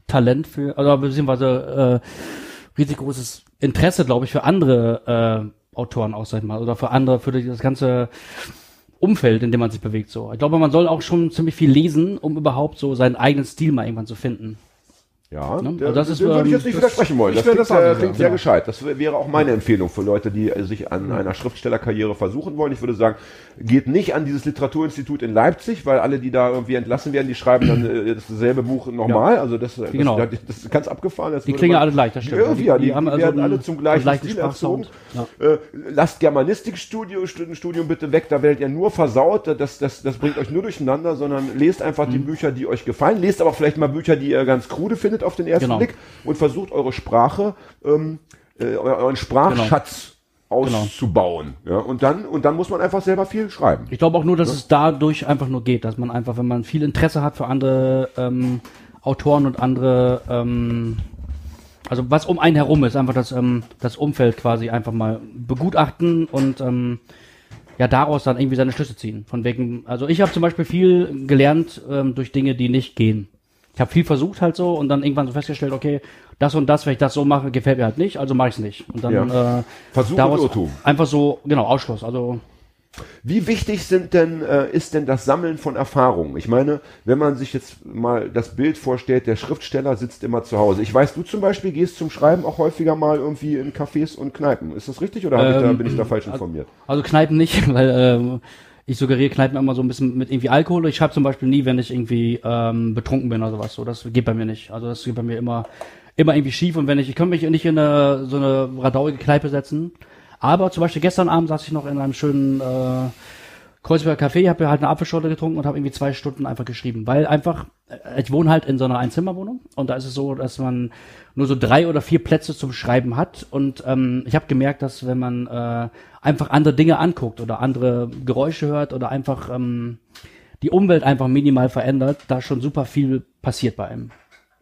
Talent für, also beziehungsweise äh, riesig großes Interesse, glaube ich, für andere äh, Autoren auch, sag ich mal, oder für andere, für das ganze Umfeld, in dem man sich bewegt. So, ich glaube, man soll auch schon ziemlich viel lesen, um überhaupt so seinen eigenen Stil mal irgendwann zu finden. Ja, Ne? der, Also das ist, würde ich ähm, jetzt nicht widersprechen wollen. Das klingt, das nicht klingt sagen, sehr gescheit. Das wäre auch meine Empfehlung für Leute, die äh, sich an einer Schriftstellerkarriere versuchen wollen. Ich würde sagen, geht nicht an dieses Literaturinstitut in Leipzig, weil alle, die da irgendwie entlassen werden, die schreiben dann äh, dasselbe Buch nochmal. Also das, das, Genau. das, ist ganz abgefahren. Das Die klingen alle gleich, das stimmt. Irgendwie, ja, die, die, haben also werden alle zum gleichen Stil erzogen. Ja. Äh, lasst Germanistikstudium Studium bitte weg, da werdet ihr nur versaut, das, das, das bringt euch nur durcheinander, sondern lest einfach Mhm. die Bücher, die euch gefallen. Lest aber vielleicht mal Bücher, die ihr ganz krude findet auf den ersten Genau. Blick und versucht eure Sprache, ähm, äh, euren Sprachschatz Genau. auszubauen. Ja, und dann, und dann muss man einfach selber viel schreiben. Ich glaube auch nur, dass es dadurch einfach nur geht, dass man einfach, wenn man viel Interesse hat für andere ähm, Autoren und andere, ähm, also was um einen herum ist, einfach das, ähm, das Umfeld quasi einfach mal begutachten und ähm, ja daraus dann irgendwie seine Schlüsse ziehen. Von wegen, also ich habe zum Beispiel viel gelernt ähm, durch Dinge, die nicht gehen. Ich habe viel versucht halt so und dann irgendwann so festgestellt, okay, das und das, wenn ich das so mache, gefällt mir halt nicht, also mache ich es nicht. Und dann Ja. äh, Versuch daraus Irrtum. einfach so, genau, Ausschluss. Also Wie wichtig sind denn, äh, ist denn das Sammeln von Erfahrungen? Ich meine, wenn man sich jetzt mal das Bild vorstellt, der Schriftsteller sitzt immer zu Hause. Ich weiß, du zum Beispiel gehst zum Schreiben auch häufiger mal irgendwie in Cafés und Kneipen. Ist das richtig oder hab ich da, Ähm, bin ich da falsch informiert? Also Kneipen nicht, weil ähm, ich suggeriere Kneipen immer so ein bisschen mit irgendwie Alkohol. Ich schreibe zum Beispiel nie, wenn ich irgendwie ähm, betrunken bin oder sowas. So, das geht bei mir nicht. Also das geht bei mir immer immer irgendwie schief und wenn ich, ich könnte mich nicht in eine, so eine radauige Kneipe setzen. Aber zum Beispiel gestern Abend saß ich noch in einem schönen äh, Kreuzberger Café, habe halt eine Apfelschorle getrunken und habe irgendwie zwei Stunden einfach geschrieben, weil einfach, ich wohne halt in so einer Einzimmerwohnung und da ist es so, dass man nur so drei oder vier Plätze zum Schreiben hat und ähm, ich habe gemerkt, dass wenn man äh, einfach andere Dinge anguckt oder andere Geräusche hört oder einfach ähm, die Umwelt einfach minimal verändert, da schon super viel passiert bei einem.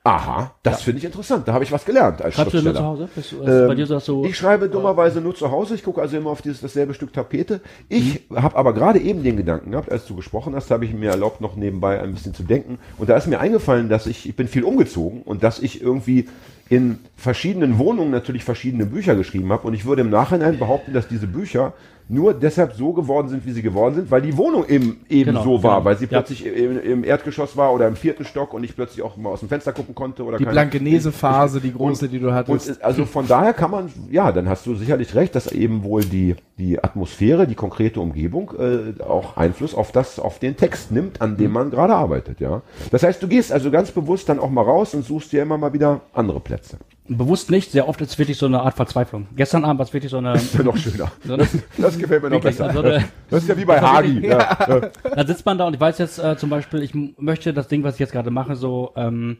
Aha, das finde ich interessant. Da habe ich was gelernt als Schreibst du nur zu Hause? Bist du, ist bei Ähm, dir so, dass so ich schreibe dummerweise nur zu Hause. Ich gucke also immer auf dieses dasselbe Stück Tapete. Ich Mhm. habe aber gerade eben den Gedanken gehabt, als du gesprochen hast, habe ich mir erlaubt, noch nebenbei ein bisschen zu denken. Und da ist mir eingefallen, dass ich, ich bin viel umgezogen und dass ich irgendwie in verschiedenen Wohnungen natürlich verschiedene Bücher geschrieben habe. Und ich würde im Nachhinein behaupten, dass diese Bücher nur deshalb so geworden sind, wie sie geworden sind, weil die Wohnung eben, eben Genau, so war, genau. weil sie Ja. plötzlich im, im Erdgeschoss war oder im vierten Stock und ich plötzlich auch mal aus dem Fenster gucken konnte oder Die Blankenese-Phase, die große, die du und hattest. es- also von daher kann man, ja, dann hast du sicherlich recht, dass eben wohl die, die Atmosphäre, die konkrete Umgebung äh, auch Einfluss auf das, auf den Text nimmt, an dem man gerade arbeitet, ja. Das heißt, du gehst also ganz bewusst dann auch mal raus und suchst dir immer mal wieder andere Plätze. Bewusst nicht, sehr oft ist es wirklich so eine Art Verzweiflung. Gestern Abend war es wirklich so eine, Das ist ja noch schöner. so eine Das gefällt mir noch Wirklich, besser. also eine- das ist ja wie bei Hagi. Ja. Da sitzt man da und ich weiß jetzt äh, zum Beispiel, ich möchte das Ding, was ich jetzt gerade mache, so ähm,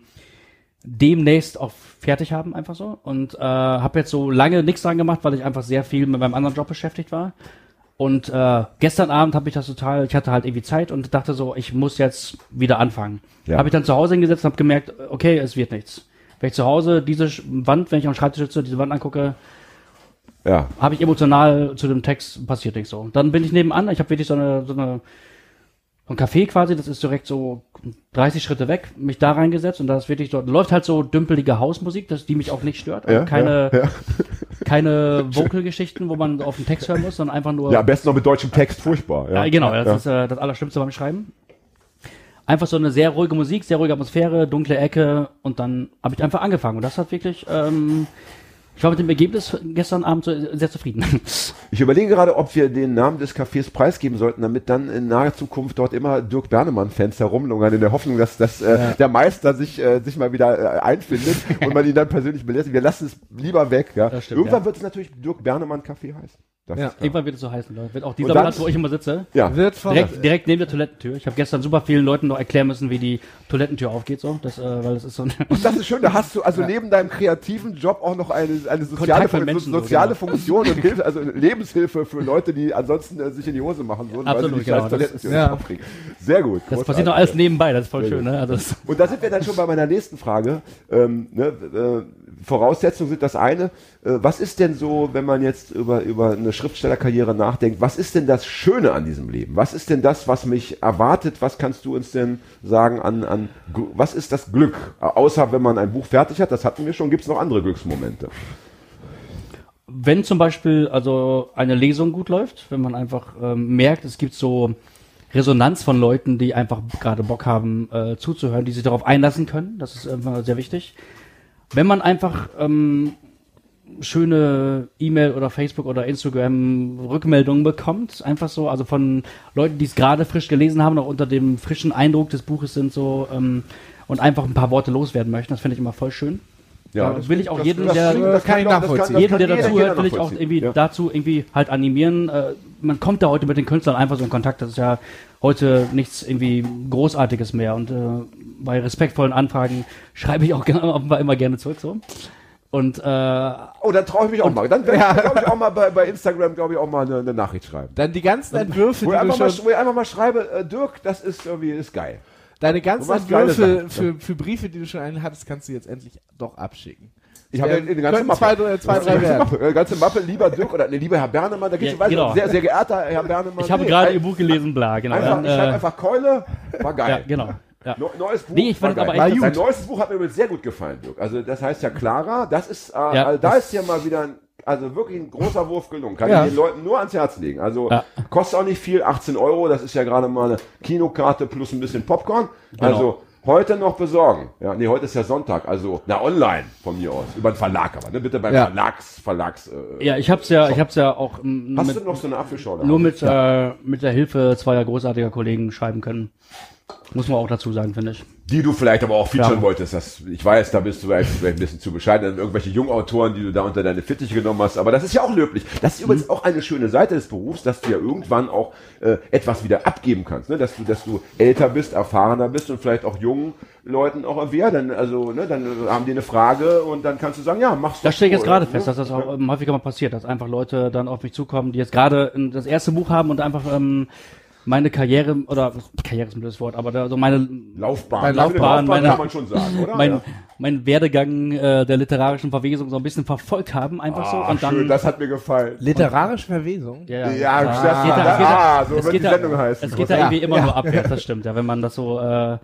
demnächst auch fertig haben, einfach so. Und äh, habe jetzt so lange nichts dran gemacht, weil ich einfach sehr viel mit meinem anderen Job beschäftigt war. Und äh, gestern Abend habe ich das total, ich hatte halt irgendwie Zeit und dachte so, ich muss jetzt wieder anfangen. Ja. Habe ich dann zu Hause hingesetzt und habe gemerkt, okay, es wird nichts. Wenn ich zu Hause diese Wand, wenn ich am Schreibtisch sitze, diese Wand angucke, ja. habe ich emotional zu dem Text passiert nicht so. Dann bin ich nebenan, ich habe wirklich so eine, so eine so ein Café quasi, das ist direkt so 30 Schritte weg, mich da reingesetzt und da ist wirklich dort läuft halt so dümpelige Hausmusik, das die mich auch nicht stört, Ja, also keine ja, ja. keine Vocal-Geschichten, wo man auf den Text hören muss, sondern einfach nur ja, am besten noch mit deutschem Text, furchtbar. Ja, ja, genau, das ja. ist äh, das Allerschlimmste beim Schreiben. Einfach so eine sehr ruhige Musik, sehr ruhige Atmosphäre, dunkle Ecke und dann habe ich einfach angefangen und das hat wirklich ähm, ich war mit dem Ergebnis gestern Abend so sehr zufrieden. Ich überlege gerade, ob wir den Namen des Cafés preisgeben sollten, damit dann in naher Zukunft dort immer Dirk Bernemann-Fans herumlungern, in der Hoffnung, dass, dass äh, der Meister sich, äh, sich mal wieder äh, einfindet und man ihn dann persönlich belässt. Wir lassen es lieber weg. Ja. Stimmt, Irgendwann ja. wird es natürlich Dirk Bernemann-Café heißen. Das Ja. Irgendwann wird es so heißen, Leute. Wird auch dieser dann- Platz, wo ich immer sitze. Ja. Wird Direkt, direkt neben der Toilettentür. Ich habe gestern super vielen Leuten noch erklären müssen, wie die Toilettentür aufgeht, so. Das, äh, weil das ist so ein Und das ist schön, da hast du also neben deinem kreativen Job auch noch eine, eine soziale, Fun Menschen, so, soziale genau. Funktion und Hilfe, also Lebenshilfe für Leute, die ansonsten äh, sich in die Hose machen würden, Absolut, weil sie die genau. Toilettentür ist- nicht ja. aufkriegen. Sehr gut. Das großartig. passiert noch alles nebenbei, das ist voll Sehr schön, gut. ne? Also das, Und da sind wir dann schon bei meiner nächsten Frage. Ähm, ne, äh, Voraussetzungen sind das eine. Äh, was ist denn so, wenn man jetzt über, über eine Schriftstellerkarriere nachdenkt, was ist denn das Schöne an diesem Leben? Was ist denn das, was mich erwartet? Was kannst du uns denn sagen an, an was ist das Glück? Außer wenn man ein Buch fertig hat, das hatten wir schon, gibt es noch andere Glücksmomente. wenn zum Beispiel also eine Lesung gut läuft, wenn man einfach ähm, merkt, es gibt so Resonanz von Leuten, die einfach gerade Bock haben äh, zuzuhören, die sich darauf einlassen können, das ist immer sehr wichtig. Wenn man einfach ähm, schöne E-Mail oder Facebook oder Instagram Rückmeldungen bekommt, einfach so, also von Leuten, die es gerade frisch gelesen haben, noch unter dem frischen Eindruck des Buches sind so ähm, und einfach ein paar Worte loswerden möchten, das finde ich immer voll schön. Ja, Da will ich auch jeden, das der- das kann ich nachvollziehen. das jeden, der dazuhört, will ich auch irgendwie Ja. dazu irgendwie halt animieren. Äh, man kommt da heute mit den Künstlern einfach so in Kontakt. Das ist ja heute nichts irgendwie Großartiges mehr. Und äh, bei respektvollen Anfragen schreibe ich auch immer gerne zurück so. Und äh, Oh, dann traue ich mich auch mal. Dann werde ich, glaube ich, auch mal bei, bei Instagram, glaube ich, auch mal eine, eine Nachricht schreiben. dann die ganzen Entwürfe, Wo die ich du einfach, mal, schon, wo ich einfach mal schreibe, äh, Dirk, das ist irgendwie ist geil. deine ganzen Entwürfe für, für Briefe, die du schon einen hattest, kannst du jetzt endlich doch abschicken. Ich habe Ja, ja eine ganze Mappe. zwei, zwei, drei ganze. Mappe, ganze Mappe, lieber Dirk oder nee, lieber Herr Bernemann, da gibt es Ja, genau. sehr, sehr geehrter Herr Bernemann. ich habe Nee, gerade ein- Ihr Buch gelesen, bla, genau. Einfach, Dann, ich schreibe äh, einfach Keule, war ja, geil. genau. Ja. Neu- Neues Buch. Nee, ich fand aber echt, Sein neuestes Buch hat mir sehr gut gefallen, Dirk. Also das heißt ja Clara, das ist, äh, Ja, also, da ist ja mal wieder ein, also wirklich ein großer Wurf gelungen. Kann Ja. ich den Leuten nur ans Herz legen. Also Ja. kostet auch nicht viel, 18 Euro, das ist ja gerade mal eine Kinokarte plus ein bisschen Popcorn. Genau. Also heute noch besorgen. Ja, nee, heute ist ja Sonntag, also na online von mir aus, über den Verlag aber, ne? Bitte beim Ja. Verlags, Verlags. Äh, ja, ich hab's ja, ich hab's ja auch mm, Hast mit, du noch so eine Apfelschorle? nur mit, äh, mit der Hilfe zweier großartiger Kollegen schreiben können. Muss man auch dazu sagen, finde ich. Die du vielleicht aber auch featuren Ja. wolltest. Das, ich weiß, da bist du vielleicht ein bisschen zu bescheiden. Irgendwelche Jungautoren, die du da unter deine Fittiche genommen hast. Aber das ist ja auch löblich. Das ist übrigens auch eine schöne Seite des Berufs, dass du ja irgendwann auch äh, etwas wieder abgeben kannst. Ne? Dass, du, dass du älter bist, erfahrener bist und vielleicht auch jungen Leuten auch wer dann also ne, dann haben die eine Frage und dann kannst du sagen ja machst du Das stelle ich jetzt gerade ne? fest, dass das auch ähm, häufiger mal passiert, dass einfach Leute dann auf mich zukommen, die jetzt gerade das erste Buch haben und einfach ähm, meine Karriere oder Karriere ist ein blödes Wort, aber da, so meine Laufbahn, Meine finde, Laufbahn, meine- kann man schon sagen, oder? mein, ja. mein Werdegang äh, der literarischen Verwesung so ein bisschen verfolgt haben, einfach so Ah, und dann schön, das hat mir gefallen. Literarische Verwesung? ja, Ja, das- geht da, ah, es geht da, so es wird geht die da, Sendung heißen. Es geht da Ja, irgendwie immer ja. nur abwärts, das stimmt. Ja, wenn man das so äh,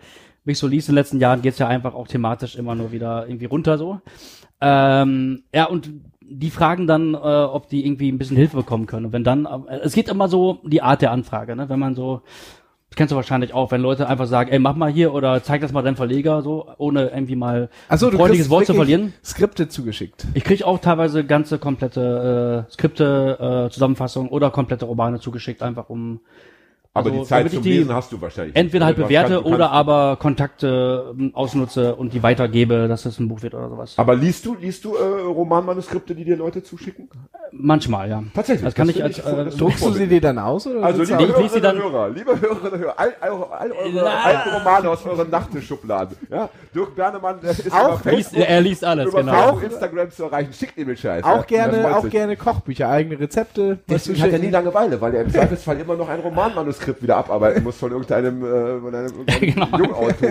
mich so liest in den letzten Jahren, geht's ja einfach auch thematisch immer nur wieder irgendwie runter so. Ähm, ja, und die fragen dann, äh, ob die irgendwie ein bisschen Hilfe bekommen können. Und wenn dann, äh, es geht immer so die Art der Anfrage, ne? Wenn man so, das kennst du wahrscheinlich auch, wenn Leute einfach sagen, ey, mach mal hier oder zeig das mal deinem Verleger, so, ohne irgendwie mal Achso, ein du freundliches Wort zu verlieren. Skripte zugeschickt. Ich krieg auch teilweise ganze komplette äh, Skripte, äh, Zusammenfassungen oder komplette Romane zugeschickt, einfach um Aber Also, die Zeit zum ich die Lesen hast du wahrscheinlich. entweder halt bewerte du oder aber Kontakte ähm, ausnutze und die weitergebe, dass es ein Buch wird oder sowas. Aber liest du, liest du äh, Romanmanuskripte, die dir Leute zuschicken? Manchmal, ja. Tatsächlich. Das kann ich finde als, äh, das Druckst du sie ich dir dann aus? Oder Also, liebe Nee, ich dann- Hörer, liebe Hörerinnen und Hörer, all, all, all eure Na. alten Romane aus euren Nachttischschubladen. Ja, Dirk Bernemann ist Auch über Liest, Facebook, er liest alles, über genau. Facebook, Instagram zu erreichen. Schickt ihm den Scheiß. ja. auch Das gerne, auch gerne Kochbücher, eigene Rezepte. Deswegen hat er nie Langeweile, weil er im Zweifelsfall immer noch ein Romanmanuskript wieder abarbeiten muss von irgendeinem, äh, von einem, irgendeinem Jungautor.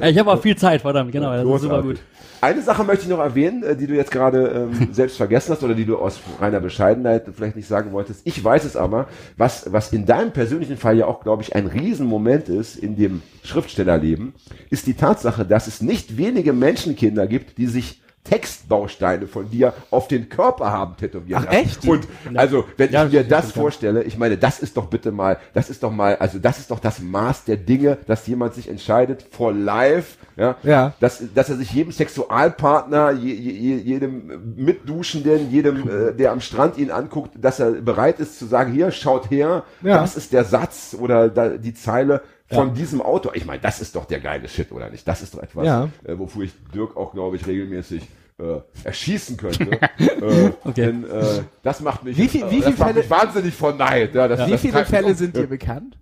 Ja, ich habe auch viel Zeit, verdammt, genau, das ist super gut. Eine Sache möchte ich noch erwähnen, äh, die du jetzt gerade ähm, selbst vergessen hast oder die du aus reiner Bescheidenheit vielleicht nicht sagen wolltest. Ich weiß es aber, was, was in deinem persönlichen Fall ja auch, glaube ich, ein Riesenmoment ist in dem Schriftstellerleben, ist die Tatsache, dass es nicht wenige Menschenkinder gibt, die sich Textbausteine von dir auf den Körper haben tätowiert. Ach, echt? Und also, wenn Ja, ich mir das vorstelle, ich meine, das ist doch bitte mal, das ist doch mal, also das ist doch das Maß der Dinge, dass jemand sich entscheidet, for life, ja, Ja. Dass, dass er sich jedem Sexualpartner, je, je, jedem Mitduschenden, jedem, äh, der am Strand ihn anguckt, dass er bereit ist zu sagen, hier, schaut her, Ja. das ist der Satz oder da, die Zeile von diesem Autor. Ich meine, das ist doch der geile Shit, oder nicht? Das ist doch etwas, Ja. äh, wofür ich Dirk auch, glaube ich, regelmäßig äh, erschießen könnte. äh, Okay. Denn äh, das macht mich, Wie viel- äh, wie das viel macht Fälle- mich wahnsinnig von Neid. Ja, das, Wie das viele Fälle um. sind dir bekannt?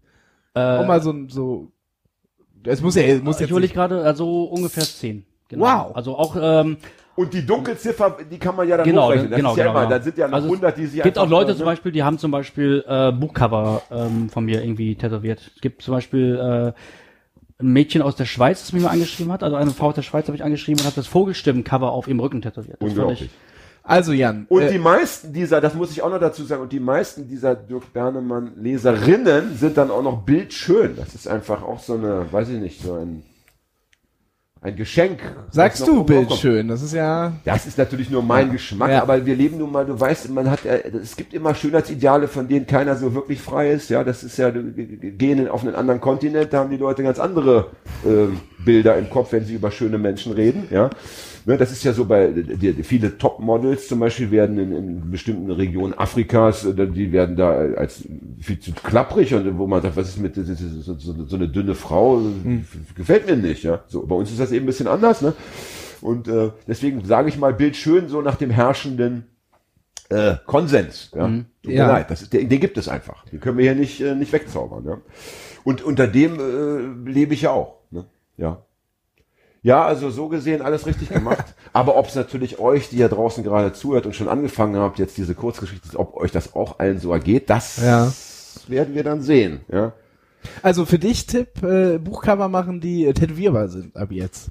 Äh, Um mal so, ein- so, es muss ja, muss ich jetzt überlege nicht, gerade, also ungefähr zehn. Genau. Wow. Also auch, ähm, Und die Dunkelziffer, die kann man ja dann genau, hochrechnen. Das genau, ist ja genau. immer, genau. da sind ja noch Also es 100, die sich gibt auch Leute äh, zum Beispiel, die haben zum Beispiel äh, Buchcover ähm, von mir irgendwie tätowiert. Es gibt zum Beispiel äh, ein Mädchen aus der Schweiz, das mich mal angeschrieben hat, also eine Frau aus der Schweiz habe ich angeschrieben und hat das Vogelstimmen-Cover auf ihrem Rücken tätowiert. Das Unglaublich. ich, also Jan, Und äh, die meisten dieser, das muss ich auch noch dazu sagen, und die meisten dieser Dirk Bernemann Leserinnen sind dann auch noch bildschön. Das ist einfach auch so eine, weiß ich nicht, so ein, ein Geschenk. sagst du oben Bild aufkommt. schön, das ist ja, Das ist natürlich nur mein Geschmack, Ja. aber wir leben nun mal, du weißt, man hat, äh, es gibt immer Schönheitsideale, von denen keiner so wirklich frei ist, ja, das ist ja, gehen auf einen anderen Kontinent, da haben die Leute ganz andere ähm, Bilder im Kopf, wenn sie über schöne Menschen reden, ja. Ne, das ist ja so bei, die, viele Topmodels zum Beispiel werden in, in bestimmten Regionen Afrikas, äh, die werden da als viel zu klapprig und wo man sagt, was ist mit, so, so, so eine dünne Frau, gefällt mir nicht, ja. So, bei uns ist das eben ein bisschen anders, ne. Und äh, deswegen sage ich mal, Bild schön so nach dem herrschenden äh, Konsens. Ja? Tut mir Ja. leid, das ist, den, den gibt es einfach. Den können wir hier nicht, äh, nicht wegzaubern. Ja? Und unter dem äh, lebe ich ja auch. Ne? Ja. Ja, also so gesehen alles richtig gemacht. Aber ob es natürlich euch, die ja draußen gerade zuhört und schon angefangen habt, jetzt diese Kurzgeschichte, ob euch das auch allen so ergeht, das Ja. werden wir dann sehen. Ja. also für dich Tipp, äh, Buchcover machen, die tätowierbar sind ab jetzt.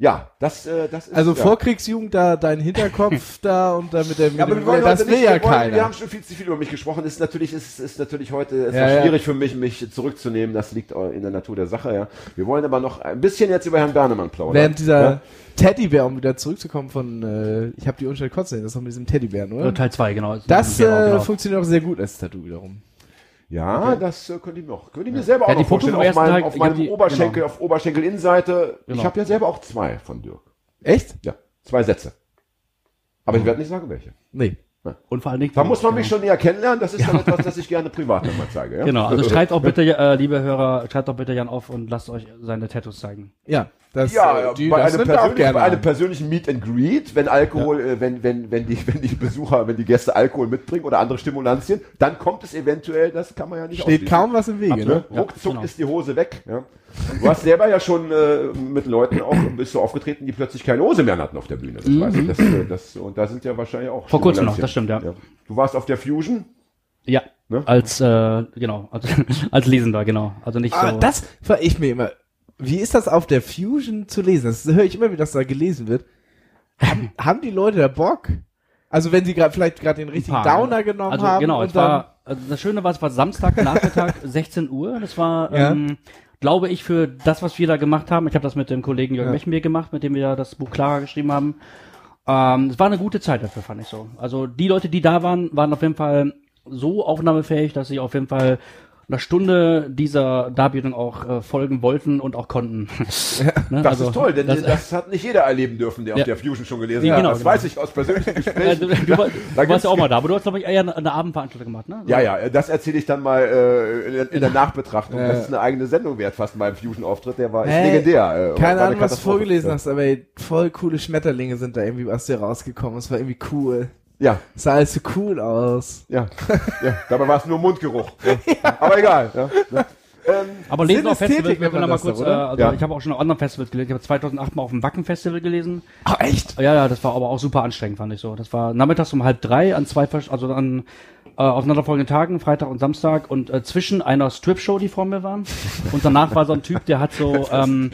Ja, das, äh, das ist. Also ja. Vorkriegsjugend, da dein Hinterkopf da und da mit der, Ja, aber dem, wir wollen das heute will nicht, ja wir, wollen, wir keiner. haben schon viel zu viel über mich gesprochen. Ist natürlich, ist, ist natürlich heute ist Ja, ja, ja. schwierig für mich, mich zurückzunehmen. Das liegt auch in der Natur der Sache, ja. Wir wollen aber noch ein bisschen jetzt über Herrn Bernemann plaudern. Während dieser Ja? Teddybär, um wieder zurückzukommen von, äh, ich habe die Unschuld kotzen, das ist doch mit diesem Teddybären, oder? Teil 2, genau. Das Genau, äh, genau. funktioniert auch sehr gut als Tattoo wiederum. Ja, das äh, könnte ich noch. Könnte ich mir selber Ja, auch die noch vorstellen. Auf meinem, Tag, auf ich hab meinem die- Oberschenkel, genau. auf Oberschenkelinnenseite. Ich Genau. habe ja selber auch zwei von Dirk. Echt? Ja, zwei Sätze. Aber ich werde nicht sagen, welche. Nee. Und vor allen Dingen. Da muss man mich genau. schon näher kennenlernen. Das ist dann etwas, das ich gerne privat nochmal zeige. Ja? Genau, also schreibt auch bitte, äh, liebe Hörer, schreibt auch bitte Jan auf und lasst euch seine Tattoos zeigen. Ja, das, Ja, äh, die, bei, das einem er persönlichen, gerne bei einem persönlichen Meet and Greet, wenn Alkohol, äh, wenn, wenn, wenn die, wenn die Besucher, wenn die Gäste Alkohol mitbringen oder andere Stimulantien, dann kommt es eventuell, das kann man ja nicht Steht kaum was im Wege, ne? Ja, Ruckzuck genau. ist die Hose weg. Ja. Du hast selber ja schon äh, mit Leuten auch bist du aufgetreten, die plötzlich keine Hose mehr hatten auf der Bühne. Das weiß ich. Das, äh, das, und da sind ja wahrscheinlich auch. Mhm. Vor kurzem noch, das stimmt, ja. Du warst auf der Fusion. Ja. Ne? Als, äh, genau, als, als Lesender, genau. Also nicht Aber so. das frage ich mir immer. Wie ist das auf der Fusion zu lesen? Das höre ich immer wieder, dass da gelesen wird. Haben, haben die Leute da Bock? Also wenn sie gerade vielleicht gerade den richtigen paar, Downer genommen also, haben Genau, es war, also das Schöne war, es war Samstag, Nachmittag, 16 Uhr. Das war, Ja. ähm, glaube ich, für das, was wir da gemacht haben. Ich habe das mit dem Kollegen Jörg Ja. Mechenbier gemacht, mit dem wir das Buch Clara geschrieben haben. Ähm, es war eine gute Zeit dafür, fand ich so. Also die Leute, die da waren, waren auf jeden Fall so aufnahmefähig, dass sie auf jeden Fall einer Stunde dieser Darbietung auch äh, folgen wollten und auch konnten. Ne, Das also, ist toll, denn das, das- hat nicht jeder erleben dürfen, der Ja. auf der Fusion schon gelesen Ja, hat. genau, das genau. weiß ich aus persönlichen Gesprächen. du, du, war- du warst ja auch mal da, aber du hast, glaube ich, eher eine, eine Abendveranstaltung gemacht, ne? Ja, ja, das erzähle ich dann mal äh, in, der- in der Nachbetrachtung. Ja. Das ist eine eigene Sendung wert, fast mein Fusion-Auftritt. Der war ist Hä? legendär. Äh, keine eine Ahnung, was du vorgelesen ja. hast, aber ey, voll coole Schmetterlinge sind da irgendwie aus dir rausgekommen. Es war irgendwie cool. Ja, sah alles so cool aus. ja, ja. Dabei war es nur Mundgeruch. Ja. Aber egal. Ja. Ne? Ähm, Aber lesen auf Synästhetik Festivals, wir nennt man können noch mal das kurz, äh, also Ja. ich habe auch schon auf anderen Festivals gelesen. Ich habe 2008 mal auf dem Wacken-Festival gelesen. Ach, echt? Ja, ja, das war aber auch super anstrengend, fand ich so. Das war nachmittags um halb drei an zwei, also an äh, aufeinanderfolgenden Tagen, Freitag und Samstag und äh, zwischen einer Strip-Show, die vor mir waren und danach war so ein Typ, der hat so ähm,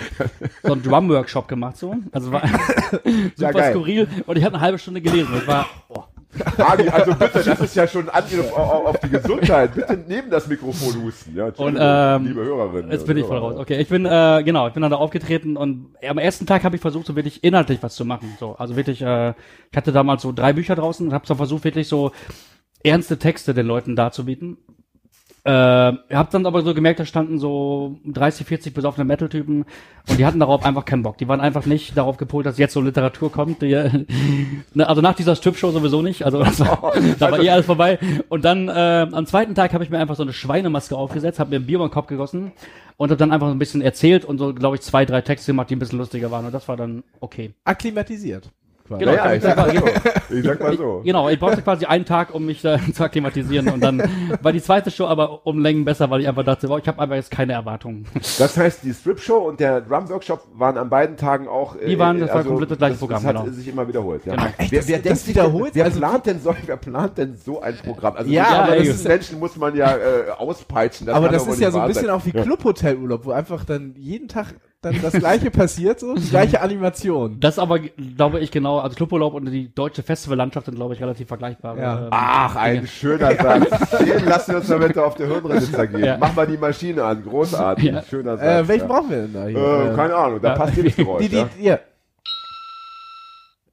so einen Drum-Workshop gemacht so. Also war super geil. skurril und ich habe eine halbe Stunde gelesen. Das war oh, Adi, also bitte, das ist ja schon ein Angriff auf, die Gesundheit. Bitte neben das Mikrofon husten. Ja, Und, ähm, liebe Hörerinnen. Jetzt bin ich voll raus. Okay, ich bin äh, genau, ich bin dann da aufgetreten und am ersten Tag habe ich versucht, so wirklich inhaltlich was zu machen. So, also wirklich, äh, ich hatte damals so drei Bücher draußen und habe so versucht, wirklich so ernste Texte den Leuten darzubieten. Äh, hab dann aber so gemerkt, da standen so 30, 40 besoffene Metal-Typen und die hatten darauf einfach keinen Bock. Die waren einfach nicht darauf gepolt, dass jetzt so Literatur kommt. Die, ne, also nach dieser Strip-Show sowieso nicht. Also das war, da war eh alles vorbei. Und dann äh, am zweiten Tag habe ich mir einfach so eine Schweinemaske aufgesetzt, habe mir ein Bier über den Kopf gegossen und habe dann einfach so ein bisschen erzählt und so, glaube ich, zwei, drei Texte gemacht, die ein bisschen lustiger waren. Und das war dann okay. Akklimatisiert. Quasi. Genau. Naja, ich sag mal so. Ich sag mal so. Genau, ich brauchte quasi einen Tag, um mich da zu akklimatisieren. Und dann war die zweite Show aber um Längen besser, weil ich einfach dachte, wow, ich habe einfach jetzt keine Erwartungen. Das heißt, die Strip-Show und der Drum-Workshop waren an beiden Tagen auch. äh, Die waren- das war komplett das gleiche das, Programm, Das hat genau. sich immer wiederholt. Ja. Genau. Echt, wer, das- wer das denkt sich wiederholt? Wer, Also- plant denn so, wer plant denn so ein Programm? Also Ja, aber das ist- Menschen muss man ja äh, auspeitschen. aber das ist ja so ein bisschen sein. auch wie Clubhotelurlaub, wo einfach dann jeden Tag dann das gleiche passiert, so die gleiche Animation. Das aber, glaube ich, genau, also Cluburlaub und die deutsche Festivallandschaft sind, glaube ich, relativ vergleichbar. Ja. Ähm, Ach, ein schöner Satz. Den lassen wir uns damit auf der Hirnregister geben. Ja. Mach mal die Maschine an. Großartig. Ja. Schöner Satz. Äh, welchen ja. brauchen wir denn da hier? Äh, keine Ahnung, da passt jedes Geräusch. die, die, ja. ja.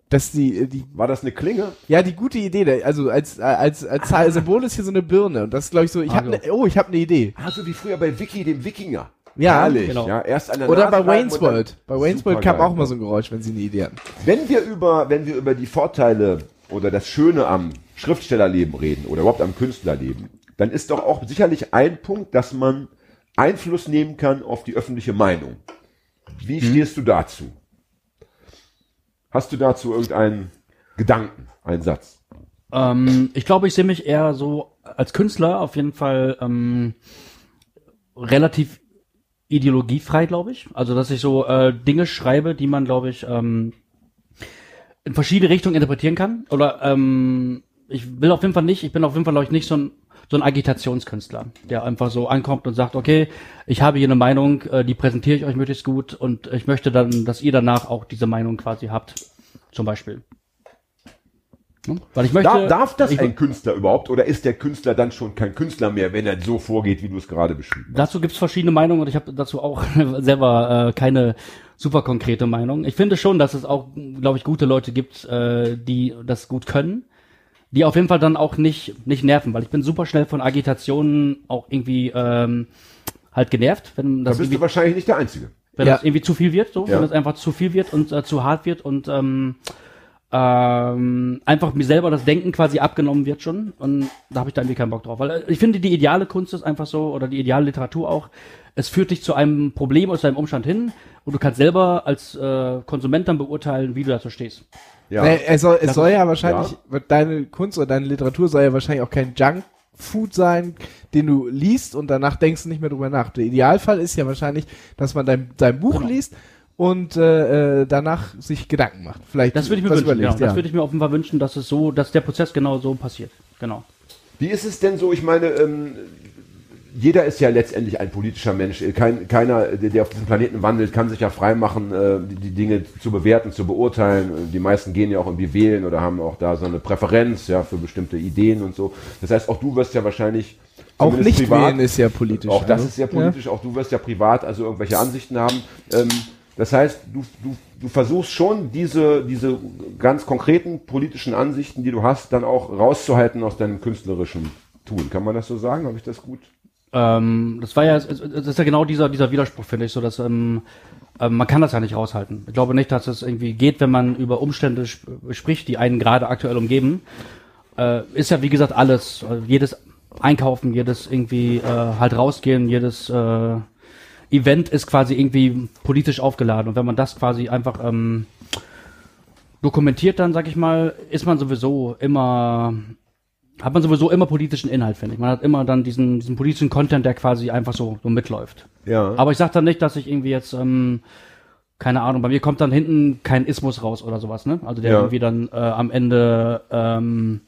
Das die, die, War das eine Klinge? ja, die gute Idee, also als, als, als Zahl- Symbol ist hier so eine Birne und das ist, glaube ich, so, ich Ah, hab ne, oh, ich habe eine Idee. Ah, so wie früher bei Vicky, dem Wikinger. Ja, Herrlich. genau. Ja, erst an der Oder Nase bei Wayne's World. Bei Wayne's World kam Supergeil. auch mal so ein Geräusch, wenn sie eine Idee hatten. Wenn wir über, wenn wir über die Vorteile oder das Schöne am Schriftstellerleben reden oder überhaupt am Künstlerleben, dann ist doch auch sicherlich ein Punkt, dass man Einfluss nehmen kann auf die öffentliche Meinung. Wie stehst du dazu? Hast du dazu irgendeinen Gedanken, einen Satz? Ähm, ich glaube, ich sehe mich eher so als Künstler auf jeden Fall ähm, relativ ideologiefrei, glaube ich. Also, dass ich so äh, Dinge schreibe, die man, glaube ich, ähm, in verschiedene Richtungen interpretieren kann. Oder ähm, ich will auf jeden Fall nicht, ich bin auf jeden Fall, glaube ich, nicht so ein so ein Agitationskünstler, der einfach so ankommt und sagt, okay, ich habe hier eine Meinung, äh, die präsentiere ich euch möglichst gut und ich möchte dann, dass ihr danach auch diese Meinung quasi habt, zum Beispiel. Hm? Weil ich möchte, Darf, darf das ich, ein Künstler überhaupt oder ist der Künstler dann schon kein Künstler mehr, wenn er so vorgeht, wie du es gerade beschrieben hast? Dazu gibt's verschiedene Meinungen und ich habe dazu auch selber äh, keine super konkrete Meinung. Ich finde schon, dass es auch, glaube ich, gute Leute gibt, äh, die das gut können, die auf jeden Fall dann auch nicht nicht nerven, weil ich bin super schnell von Agitationen auch irgendwie ähm, halt genervt, wenn Da das bist irgendwie du wahrscheinlich nicht der Einzige. wenn Ja. das irgendwie zu viel wird, so, Ja. wenn es einfach zu viel wird und äh, zu hart wird und ähm, ähm, einfach mir selber das Denken quasi abgenommen wird schon und da habe ich da irgendwie keinen Bock drauf. Weil äh, ich finde, die ideale Kunst ist einfach so, oder die ideale Literatur auch, es führt dich zu einem Problem aus deinem Umstand hin und du kannst selber als äh, Konsument dann beurteilen, wie du dazu stehst. Ja. Nee, es soll, es Das soll ist- ja wahrscheinlich, deine Kunst oder deine Literatur soll ja wahrscheinlich auch kein Junkfood sein, den du liest und danach denkst du nicht mehr drüber nach. Der Idealfall ist ja wahrscheinlich, dass man dein, dein Buch Genau. liest und äh, äh, danach sich Gedanken macht. Vielleicht Das würde ich mir wünschen. überlegt, genau. Das würde ich mir offenbar wünschen, dass es so, dass der Prozess genau so passiert. Genau. Wie ist es denn so? Ich meine, ähm, jeder ist ja letztendlich ein politischer Mensch. Kein, keiner, der auf diesem Planeten wandelt, kann sich ja freimachen, äh, die, die Dinge zu bewerten, zu beurteilen. Die meisten gehen ja auch irgendwie wählen oder haben auch da so eine Präferenz ja, für bestimmte Ideen und so. Das heißt, auch du wirst ja wahrscheinlich auch nicht wählen ist ja politisch. Auch das also, ist sehr politisch. Auch du wirst ja privat also irgendwelche Ansichten haben. Ähm, das heißt, du, du, du versuchst schon diese, diese ganz konkreten politischen Ansichten, die du hast, dann auch rauszuhalten aus deinem künstlerischen Tun. Kann man das so sagen? Habe ich das gut? Ähm, das war ja, das ist ja genau dieser, dieser Widerspruch, finde ich, so dass ähm, ähm, man kann das ja nicht raushalten. Ich glaube nicht, dass es irgendwie geht, wenn man über Umstände sp spricht, die einen gerade aktuell umgeben. Äh, ist ja wie gesagt alles, äh, jedes Einkaufen, jedes irgendwie äh, halt rausgehen, jedes äh, Event ist quasi irgendwie politisch aufgeladen. Und wenn man das quasi einfach ähm, dokumentiert, dann sag ich mal, ist man sowieso immer hat man sowieso immer politischen Inhalt, finde ich. Man hat immer dann diesen, diesen politischen Content, der quasi einfach so, so mitläuft. Ja. Aber ich sag dann nicht, dass ich irgendwie jetzt, ähm, keine Ahnung, bei mir kommt dann hinten kein Ismus raus oder sowas, ne? Also der Ja. irgendwie dann äh, am Ende ähm,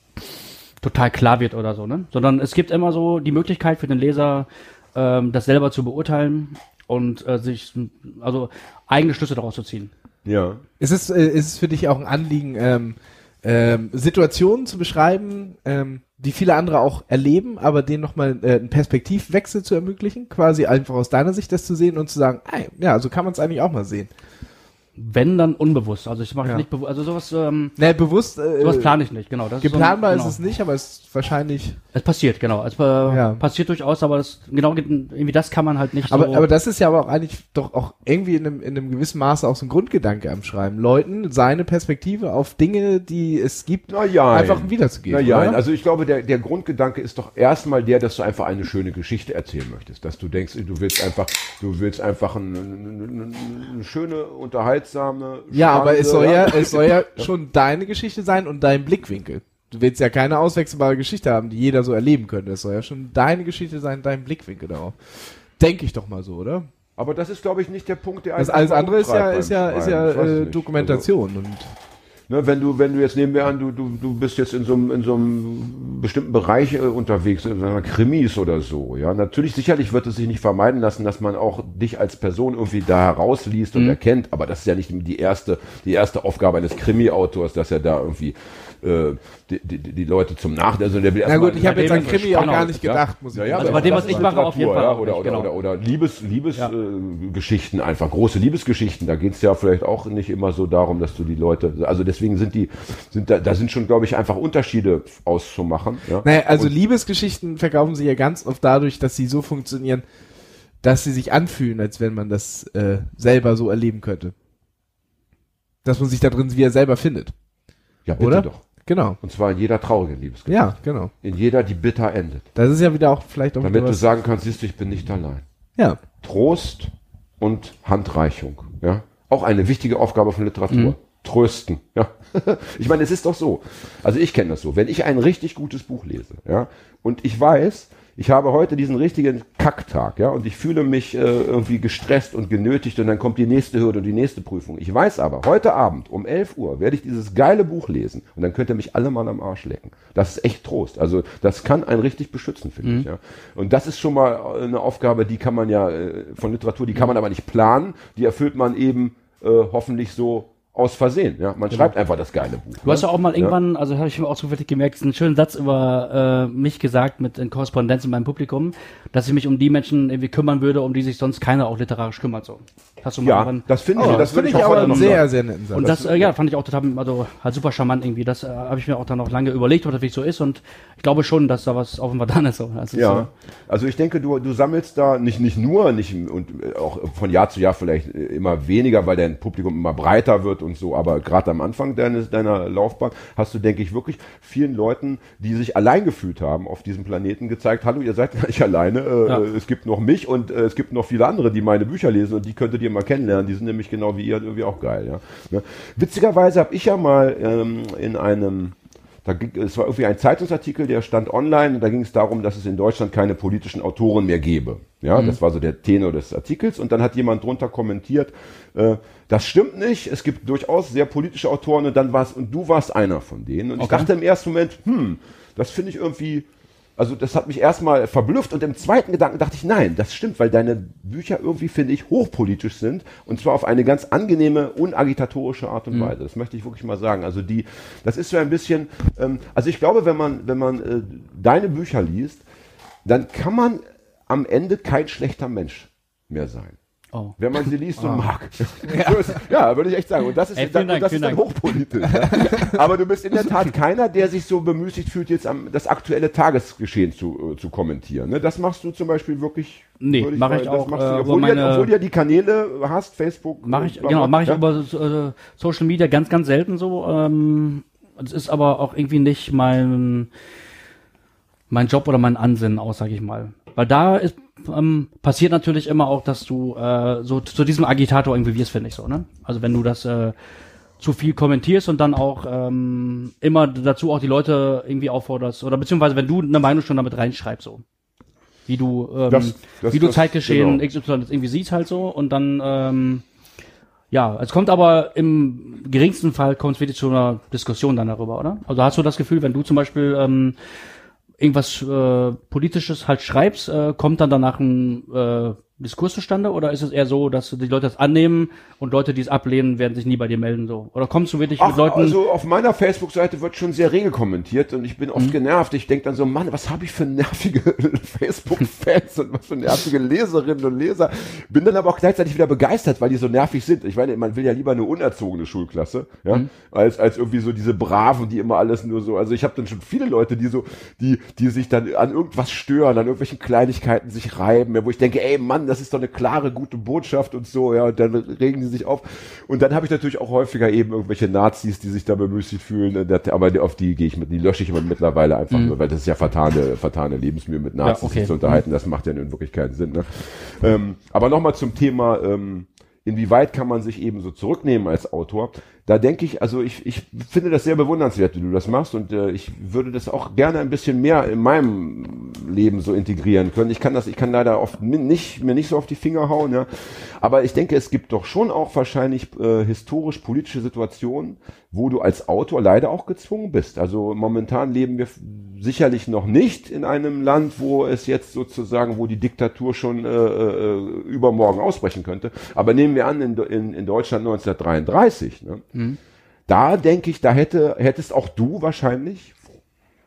total klar wird oder so, ne? Sondern es gibt immer so die Möglichkeit für den Leser, ähm, das selber zu beurteilen und äh, sich, also eigene Schlüsse daraus zu ziehen. ja. Ist es, äh, ist es für dich auch ein Anliegen, ähm, ähm, Situationen zu beschreiben, ähm, die viele andere auch erleben, aber denen nochmal äh, einen Perspektivwechsel zu ermöglichen? Quasi einfach aus deiner Sicht das zu sehen und zu sagen, ey, ja, so kann man es eigentlich auch mal sehen. Wenn dann unbewusst. Also ich mache Ja. nicht bewusst, also sowas, ähm, Ne, bewusst, äh, sowas plane ich nicht, genau. Das geplanbar so, ein- genau. ist es nicht, aber es ist wahrscheinlich. Es passiert, genau. Es äh, Ja. passiert durchaus, aber das, genau, irgendwie das kann man halt nicht Aber, so. aber das ist ja aber auch eigentlich doch auch irgendwie in einem, in einem gewissen Maße auch so ein Grundgedanke am Schreiben. Leuten seine Perspektive auf Dinge, die es gibt, Na ja. einfach wiederzugeben. Na ja, oder? also ich glaube, der, der Grundgedanke ist doch erstmal der, dass du einfach eine schöne Geschichte erzählen möchtest. Dass du denkst, du willst einfach, du willst einfach ein- ein- ein- eine schöne, unterhaltsame. Ja, aber es soll ja, es soll ja schon deine Geschichte sein und dein Blickwinkel. Du willst ja keine auswechselbare Geschichte haben, die jeder so erleben könnte. Es soll ja schon deine Geschichte sein, dein Blickwinkel darauf. Denke ich doch mal so, oder? Aber das ist, glaube ich, nicht der Punkt, der Das alles andere ist ja, ist ja, ist ja Ich weiß äh, nicht. Dokumentation und Also, ne, wenn du, wenn du jetzt nehmen wir an, du, du, du bist jetzt in so einem, in so einem bestimmten Bereich äh, unterwegs, in einer Krimis oder so, ja. Natürlich, sicherlich wird es sich nicht vermeiden lassen, dass man auch dich als Person irgendwie da herausliest Mhm. und erkennt, aber das ist ja nicht die erste, die erste Aufgabe eines Krimi-Autors, dass er da irgendwie äh, die, die, die Leute zum Nachdenken, also der will Na erstmal- gut, ich habe jetzt an Krimi auch gar nicht gedacht, muss ich ja, ja, Also aber bei dem, das was ich mache, auf jeden Fall ja, oder, oder, genau. oder, oder Liebes, Liebes Ja. äh, einfach, große Liebesgeschichten, da geht's ja vielleicht auch nicht immer so darum, dass du die Leute, also deswegen sind die, sind da, da sind schon, glaube ich, einfach Unterschiede auszumachen. Ja? Naja, also Und- Liebesgeschichten verkaufen sie ja ganz oft dadurch, dass sie so funktionieren, dass sie sich anfühlen, als wenn man das äh, selber so erleben könnte. Dass man sich da drin wie er selber findet. ja, bitte oder? doch. Genau. Und zwar in jeder traurigen Liebesgeschichte. Ja, genau. In jeder, die bitter endet. Das ist ja wieder auch vielleicht auch Damit du sagen kannst, siehst du, ich bin nicht allein. Ja. Trost und Handreichung. Ja? Auch eine wichtige Aufgabe von Literatur. Trösten. Ja? ich meine, es ist doch so. Also ich kenne das so. Wenn ich ein richtig gutes Buch lese, ja, und ich weiß, ich habe heute diesen richtigen Kacktag, ja, und ich fühle mich äh, irgendwie gestresst und genötigt und dann kommt die nächste Hürde und die nächste Prüfung. Ich weiß aber, heute Abend um 11 Uhr werde ich dieses geile Buch lesen und dann könnt ihr mich alle mal am Arsch lecken. Das ist echt Trost. Also das kann einen richtig beschützen, finde ich. Ja. Und das ist schon mal eine Aufgabe, die kann man ja äh, von Literatur, die kann man aber nicht planen, die erfüllt man eben äh, hoffentlich so aus Versehen. Ja. Man schreibt einfach das geile Buch. Du hast ja auch mal irgendwann, also habe ich mir auch zufällig gemerkt, einen schönen Satz über äh, mich gesagt mit in Korrespondenz in meinem Publikum, dass ich mich um die Menschen irgendwie kümmern würde, um die sich sonst keiner auch literarisch kümmert. So. Hast du mal Ja, das finde ich, Oh, das finde ich ich auch aber einen sehr, sehr netten Satz. Und das, äh, ja, fand ich auch total, also halt super charmant irgendwie. Das äh, habe ich mir auch dann noch lange überlegt, ob das wirklich so ist. Und ich glaube schon, dass da was offenbar dran ist. So. Ist Ja, also ich denke, du, du sammelst da nicht, nicht nur, nicht und äh, auch von Jahr zu Jahr vielleicht äh, immer weniger, weil dein Publikum immer breiter wird und so. Aber gerade am Anfang deines, deiner Laufbahn hast du, denke ich, wirklich vielen Leuten, die sich allein gefühlt haben auf diesem Planeten, gezeigt, hallo, ihr seid gar nicht alleine. Äh, Ja. Es gibt noch mich und äh, es gibt noch viele andere, die meine Bücher lesen und die könntet ihr mal kennenlernen. Die sind nämlich genau wie ihr irgendwie auch geil. Ja? Ne? Witzigerweise habe ich ja mal ähm, in einem da es war irgendwie ein Zeitungsartikel, der stand online und da ging es darum, dass es in Deutschland keine politischen Autoren mehr gäbe. Ja, das war so der Tenor des Artikels und dann hat jemand drunter kommentiert, äh, das stimmt nicht, es gibt durchaus sehr politische Autoren und dann war's und du warst einer von denen und ich Okay. dachte im ersten Moment, hm, das finde ich irgendwie also das hat mich erstmal verblüfft und im zweiten Gedanken dachte ich, nein, das stimmt, weil deine Bücher irgendwie, finde ich, hochpolitisch sind und zwar auf eine ganz angenehme, unagitatorische Art und Weise. Das möchte ich wirklich mal sagen. Also die, das ist so ein bisschen, ähm, also ich glaube, wenn man, wenn man äh, deine Bücher liest, dann kann man am Ende kein schlechter Mensch mehr sein. Oh. Wenn man sie liest und mag. So ist, ja, würde ich echt sagen. Und das ist, Ey, dann, Dank, das ist dann hochpolitisch. Ja. Aber du bist in der Tat keiner, der sich so bemüßigt fühlt, jetzt am, das aktuelle Tagesgeschehen zu, äh, zu kommentieren. Ne? Das machst du zum Beispiel wirklich. Nee, mach mal- ich das auch, machst du, äh, obwohl, über du ja, meine- obwohl du ja die Kanäle hast, Facebook. Mache äh, ich, genau, bla, mache ich ja? über äh, Social Media ganz, ganz selten so. Ähm, das ist aber auch irgendwie nicht mein, mein Job oder mein Ansinnen aus, sag ich mal. Weil da ist, ähm, passiert natürlich immer auch, dass du äh, so zu diesem Agitator irgendwie wirst, finde ich so, ne? Also wenn du das äh, zu viel kommentierst und dann auch ähm, immer dazu auch die Leute irgendwie aufforderst oder beziehungsweise wenn du eine Meinung schon damit reinschreibst so wie du ähm, Das- das- wie du das- Zeitgeschehen genau. XY jetzt irgendwie siehst halt so und dann ähm, ja, es kommt aber im geringsten Fall kommt es wirklich zu einer Diskussion dann darüber, oder? Also hast du das Gefühl, wenn du zum Beispiel ähm, irgendwas äh, Politisches halt schreibst, äh, kommt dann danach ein äh, Diskurs zustande oder ist es eher so, dass die Leute das annehmen und Leute, die es ablehnen, werden sich nie bei dir melden so? Oder kommst du wirklich Ach, mit Leuten? also auf meiner Facebook-Seite wird schon sehr rege kommentiert und ich bin Mhm. oft genervt. Ich denke dann so, Mann, was habe ich für nervige Facebook-Fans und was für nervige Leserinnen und Leser. Bin dann aber auch gleichzeitig wieder begeistert, weil die so nervig sind. Ich meine, man will ja lieber eine unerzogene Schulklasse, ja, Mhm. als, als irgendwie so diese Braven, die immer alles nur so, also ich habe dann schon viele Leute, die so, die, die sich dann an irgendwas stören, an irgendwelchen Kleinigkeiten sich reiben, wo ich denke, ey Mann, das ist doch eine klare, gute Botschaft und so, ja, und dann regen die sich auf. Und dann habe ich natürlich auch häufiger eben irgendwelche Nazis, die sich da bemüßigt fühlen, äh, aber auf die gehe ich mit, die lösche ich immer mittlerweile einfach nur, weil das ist ja vertane, vertane Lebensmühe mit Nazis Mhm. okay. sich zu unterhalten, das macht ja in Wirklichkeit keinen Sinn. Ne? Ähm, aber nochmal zum Thema, ähm, inwieweit kann man sich eben so zurücknehmen als Autor? Da denke ich, also ich, ich finde das sehr bewundernswert, wie du das machst und äh, ich würde das auch gerne ein bisschen mehr in meinem Leben so integrieren können. Ich kann das, ich kann leider oft nicht, mir nicht so auf die Finger hauen, ja. Aber ich denke, es gibt doch schon auch wahrscheinlich äh, historisch-politische Situationen, wo du als Autor leider auch gezwungen bist. Also momentan leben wir sicherlich noch nicht in einem Land, wo es jetzt sozusagen, wo die Diktatur schon äh, äh, übermorgen ausbrechen könnte. Aber nehmen wir an, in, in, in Deutschland 1933, ne? Da denke ich, da hätte, hättest auch du wahrscheinlich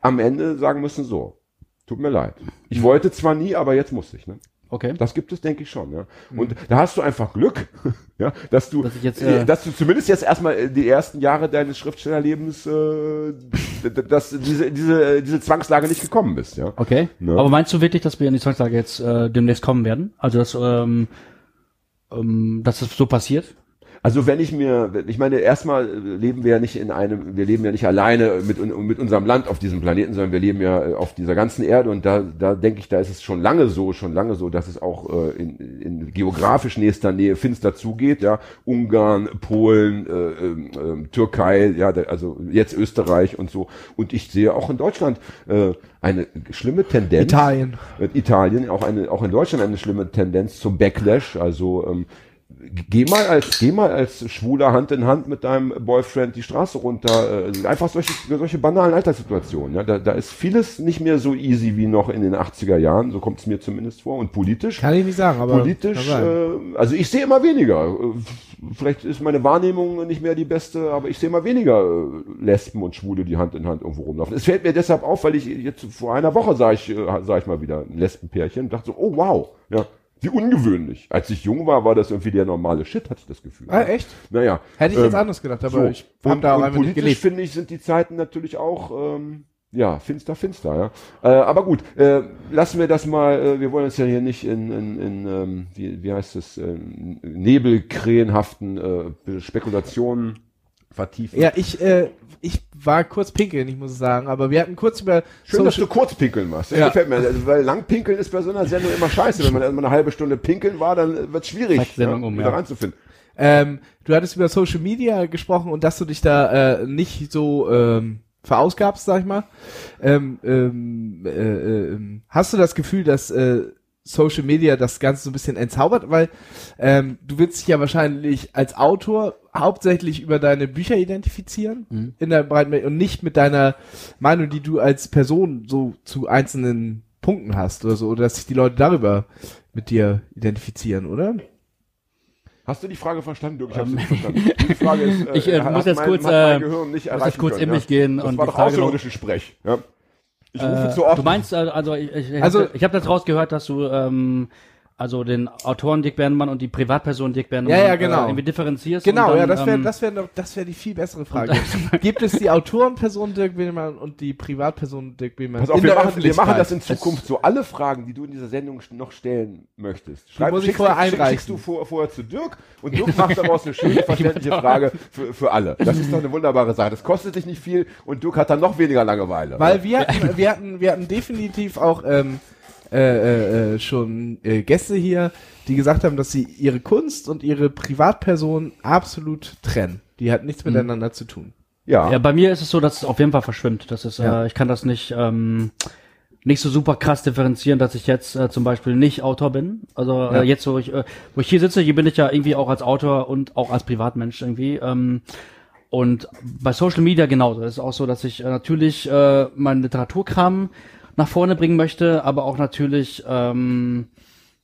am Ende sagen müssen, so, tut mir leid. Ich wollte zwar nie, aber jetzt musste ich. Ne? okay. Das gibt es, denke ich schon. Ja. Und da hast du einfach Glück, ja, dass du, Dass jetzt, äh, dass du zumindest jetzt erstmal äh, die ersten Jahre deines Schriftstellerlebens, äh, dass diese, diese, diese Zwangslage nicht gekommen bist. Ja. Okay. Ne? Aber meinst du wirklich, dass wir in die Zwangslage jetzt äh, demnächst kommen werden? Also dass, ähm, ähm, dass das so passiert? Also wenn ich mir, ich meine, erstmal äh, leben wir ja nicht in einem, wir leben ja nicht alleine mit, mit unserem Land auf diesem Planeten, sondern wir leben ja äh, auf dieser ganzen Erde und da, da denke ich, da ist es schon lange so, schon lange so, dass es auch äh, in, in geografisch nächster Nähe finster zugeht, ja, Ungarn, Polen, äh, ähm, Türkei, ja, da, also jetzt Österreich und so und ich sehe auch in Deutschland äh, eine schlimme Tendenz. Italien. Mit Italien, auch eine, auch in Deutschland eine schlimme Tendenz zum Backlash. Also ähm, geh mal als, geh mal als Schwuler Hand in Hand mit deinem Boyfriend die Straße runter. Äh, einfach solche, solche banalen Alltagssituationen. Ja? Da, da ist vieles nicht mehr so easy wie noch in den 80er Jahren. So kommt es mir zumindest vor. Und politisch. Kann ich nicht sagen, aber Politisch, äh, also ich sehe immer weniger. Äh, Vielleicht ist meine Wahrnehmung nicht mehr die beste, aber ich sehe immer weniger äh, Lesben und Schwule, die Hand in Hand irgendwo rumlaufen. Es fällt mir deshalb auf, weil ich jetzt vor einer Woche sah ich, sah ich mal wieder ein Lesbenpärchen und dachte so, oh wow, ja, wie ungewöhnlich. Als ich jung war, war das irgendwie der normale Shit, hatte ich das Gefühl. Ah, echt? Naja. Hätte ich jetzt ähm, anders gedacht, aber so. ich habe da und einfach nicht politisch gelebt. finde ich, sind die Zeiten natürlich auch, ähm, ja, finster, finster, ja. Äh, aber gut, äh, lassen wir das mal, äh, wir wollen uns ja hier nicht in, in, in ähm, wie, wie heißt es, ähm, nebelkrähenhaften äh, Spekulationen vertiefen. Ja, ich, äh, ich war kurz pinkeln, ich muss sagen, aber wir hatten kurz über Schön, dass du Social- kurz pinkeln machst. Das Ja. gefällt mir. Also, weil lang pinkeln ist bei so einer Sendung immer scheiße. Wenn man erstmal eine halbe Stunde pinkeln war, dann wird es schwierig, Sendung um, wieder ja. reinzufinden. ähm, du hattest über Social Media gesprochen und dass du dich da äh, nicht so ähm, verausgabst, sag ich mal. Ähm, ähm, äh, äh, ähm, hast du das Gefühl, dass äh, Social Media das Ganze so ein bisschen entzaubert? Weil ähm, du willst dich ja wahrscheinlich als Autor hauptsächlich über deine Bücher identifizieren in der breiten Welt und nicht mit deiner Meinung, die du als Person so zu einzelnen Punkten hast oder so, oder dass sich die Leute darüber mit dir identifizieren, oder? Hast du die Frage verstanden, Dirk? Ich hab's nicht verstanden. Die Frage ist, Ich, äh, hat muss jetzt mein, kurz, hat mein äh, muss jetzt kurz können, in mich ja. gehen Das und war die doch Frage noch- außerirdische Sprech. Ja. Ich rufe Äh, zu oft. Du meinst, äh, also ich, ich, Also- ich habe das rausgehört, dass du ähm, also den Autoren Dick Bernmann und die Privatperson Dick Bernmann Ja, ja, genau. äh, irgendwie differenzierst. Genau, und dann, ja, das wäre ähm, das wäre noch das wäre die viel bessere Frage. Gibt es die Autorenperson Dirk Billmann und die Privatperson Dirk Billmann Pass auf, in wir der machen, wir machen das in? Zukunft so. Alle Fragen, die du in dieser Sendung noch stellen möchtest, schreib, muss ich schickst, vorher du, schick- einreichen. schickst du vor, vorher zu Dirk und Dirk macht daraus eine schöne, verständliche Frage für, für alle. Das ist doch eine wunderbare Sache. Das kostet dich nicht viel und Dirk hat dann noch weniger Langeweile. Weil wir hatten, wir hatten, wir hatten definitiv auch ähm, äh, äh, äh, schon äh, Gäste hier, die gesagt haben, dass sie ihre Kunst und ihre Privatperson absolut trennen. Die hat nichts miteinander zu tun. ja. Ja, bei mir ist es so, dass es auf jeden Fall verschwimmt. Das ist, Ja. äh, ich kann das nicht ähm, nicht so super krass differenzieren, dass ich jetzt äh, zum Beispiel nicht Autor bin. Also Ja. äh, jetzt, wo ich, äh, wo ich hier sitze, hier bin ich ja irgendwie auch als Autor und auch als Privatmensch irgendwie. Ähm, und bei Social Media genauso. Es ist auch so, dass ich äh, natürlich äh, meinen Literaturkram nach vorne bringen möchte, aber auch natürlich, ähm,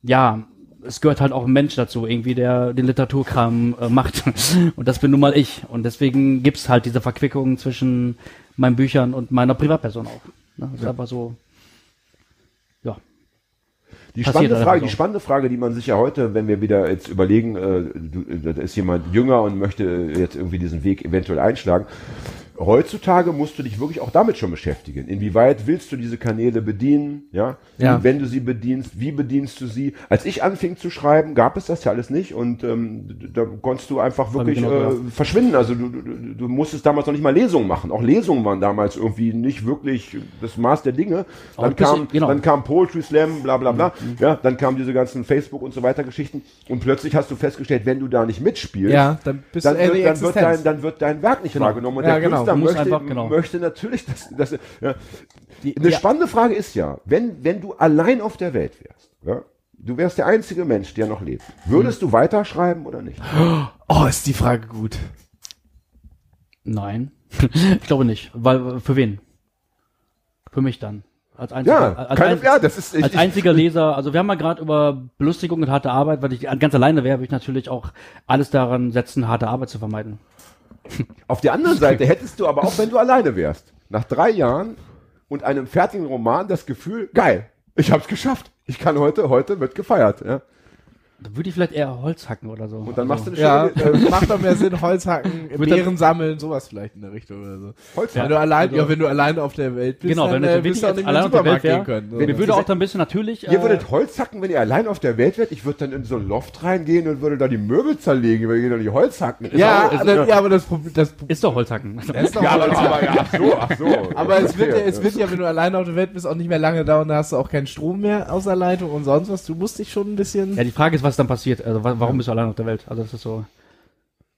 ja, es gehört halt auch ein Mensch dazu, irgendwie, der den Literaturkram äh, macht. Und das bin nun mal ich. Und deswegen gibt's halt diese Verquickung zwischen meinen Büchern und meiner Privatperson auch. Ne? Das ist einfach so. Ja. Die Passiert spannende Frage, so. die spannende Frage, die man sich ja heute, wenn wir wieder jetzt überlegen, äh, du, äh, da ist jemand jünger und möchte jetzt irgendwie diesen Weg eventuell einschlagen. Heutzutage musst du dich wirklich auch damit schon beschäftigen. Inwieweit willst du diese Kanäle bedienen? Ja. Ja. Wenn du sie bedienst, wie bedienst du sie? Als ich anfing zu schreiben, gab es das ja alles nicht und ähm, da konntest du einfach wirklich genau, äh, verschwinden. Also du, du, du musstest damals noch nicht mal Lesungen machen. Auch Lesungen waren damals irgendwie nicht wirklich das Maß der Dinge. Dann ein bisschen- kam, genau. dann kam Poetry Slam, bla bla bla. Mhm. Ja, dann kamen diese ganzen Facebook und so weiter Geschichten. Und plötzlich hast du festgestellt, wenn du da nicht mitspielst, Ja, dann bist dann, du wird, dann, wird dein, dann wird dein Werk nicht wahrgenommen. Und Ja, der genau. Du musst möchte, einfach- genau. möchte natürlich, dass, dass ja. Die- Eine ja. spannende Frage ist ja, wenn, wenn du allein auf der Welt wärst, ja, du wärst der einzige Mensch, der noch lebt, würdest du weiterschreiben oder nicht? Oh, ist die Frage gut. Nein. ich glaube nicht. Weil, für wen? Für mich dann. Als einziger, Ja, als, keine, ein- ja, das ist, ich, als ich, einziger Leser, also wir haben mal gerade über Belustigung und harte Arbeit, weil ich ganz alleine wäre, würde ich natürlich auch alles daran setzen, harte Arbeit zu vermeiden. Auf der anderen Seite hättest du aber auch, wenn du alleine wärst, nach drei Jahren und einem fertigen Roman das Gefühl, geil, ich hab's geschafft. Ich kann heute, heute wird gefeiert. Ja. Da würde ich vielleicht eher Holz hacken oder so. Und dann machst du eine Ja, schöne äh, macht doch mehr Sinn, Holz hacken, Wird Beeren sammeln, sowas vielleicht in der Richtung oder so. Holz. Wenn du allein, ja, wenn du allein auf der Welt bist, Genau, dann wenn äh, du bist wirklich du auch nicht allein in auf den der Welt Supermarkt gehen wär, können. So. Wenn Ihr du würde auch dann ein bisschen natürlich. Ihr äh, würdet Holz hacken, wenn ihr allein auf der Welt wärt. Ich würde dann in so ein Loft reingehen und würde da die Möbel zerlegen, weil ihr doch nicht Holz hacken. Ist ja, auch- ist- dann, ja, aber das Problem, das ist doch Holzhacken. ist doch ja, aber, Holz. aber ja, ach so, ach so. Aber es wird, ja, es wird ja, wenn du alleine auf der Welt bist, auch nicht mehr lange dauern, da hast du auch keinen Strom mehr aus der Leitung und sonst was. Du musst dich schon ein bisschen. Ja, die Frage ist, was dann passiert. Also wa- warum bist du allein auf der Welt? Also das ist so.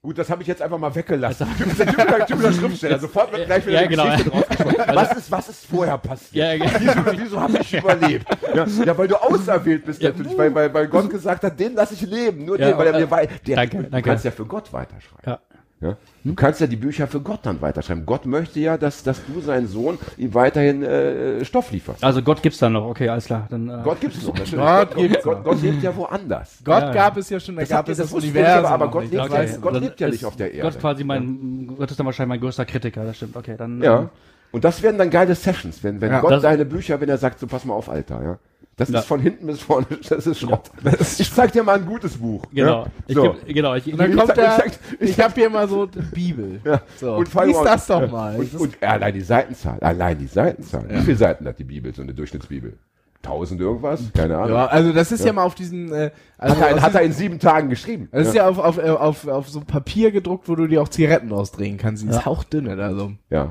Gut, das habe ich jetzt einfach mal weggelassen. Typischer Schriftsteller. Sofort wird gleich wieder Ja, genau. Draufgesprochen. Was ist, was ist vorher passiert? Ja, ja. Wieso, wieso habe ich überlebt? Ja, ja, weil du auserwählt bist Ja. natürlich, weil, weil, weil Gott gesagt hat, den lasse ich leben. Nur Ja, den, weil er äh, mir wei- der, danke, Du danke. kannst ja für Gott weiterschreiben. Ja. Ja? Du kannst ja die Bücher für Gott dann weiterschreiben. Gott möchte ja, dass, dass du, sein Sohn, ihm weiterhin äh, Stoff lieferst. Also Gott gibt's dann noch. Okay, alles klar. Dann, äh, Gott gibt es noch. Natürlich. Gott gibt's Gott, noch. Gott lebt ja woanders. Gott Ja, ja. gab es ja schon, da Das gab es das das Universum. aber noch Gott lebt ja- weiß. Gott lebt ja nicht auf der Erde. Gott quasi mein, Gott ist dann wahrscheinlich mein größter Kritiker, das stimmt. Okay, dann. Ja. ähm, Und das werden dann geile Sessions, wenn, wenn Ja. Gott deine Bücher, wenn er sagt, so pass mal auf, Alter, ja. Das Ja. ist von hinten bis vorne, das ist Schrott. Ich zeig dir mal ein gutes Buch. Genau. Ja? Ich So. geb, genau. Ich, Und dann Ich kommt sag- der, ich ich ich habe hier mal so die Bibel. Ja. So, Und lies das doch ja. mal. Und, und allein die Seitenzahl, allein die Seitenzahl. Wie viele Seiten hat die Bibel, so eine Durchschnittsbibel? 1000 irgendwas, keine Ahnung. Ja, also das ist ja, mal auf diesen. Äh, also hat, er, hat er in sieben Tagen geschrieben. das ist ja auf, auf, äh, auf, auf so Papier gedruckt, wo du dir auch Zigaretten ausdrehen kannst. Die ist hauchdünne da so. ja.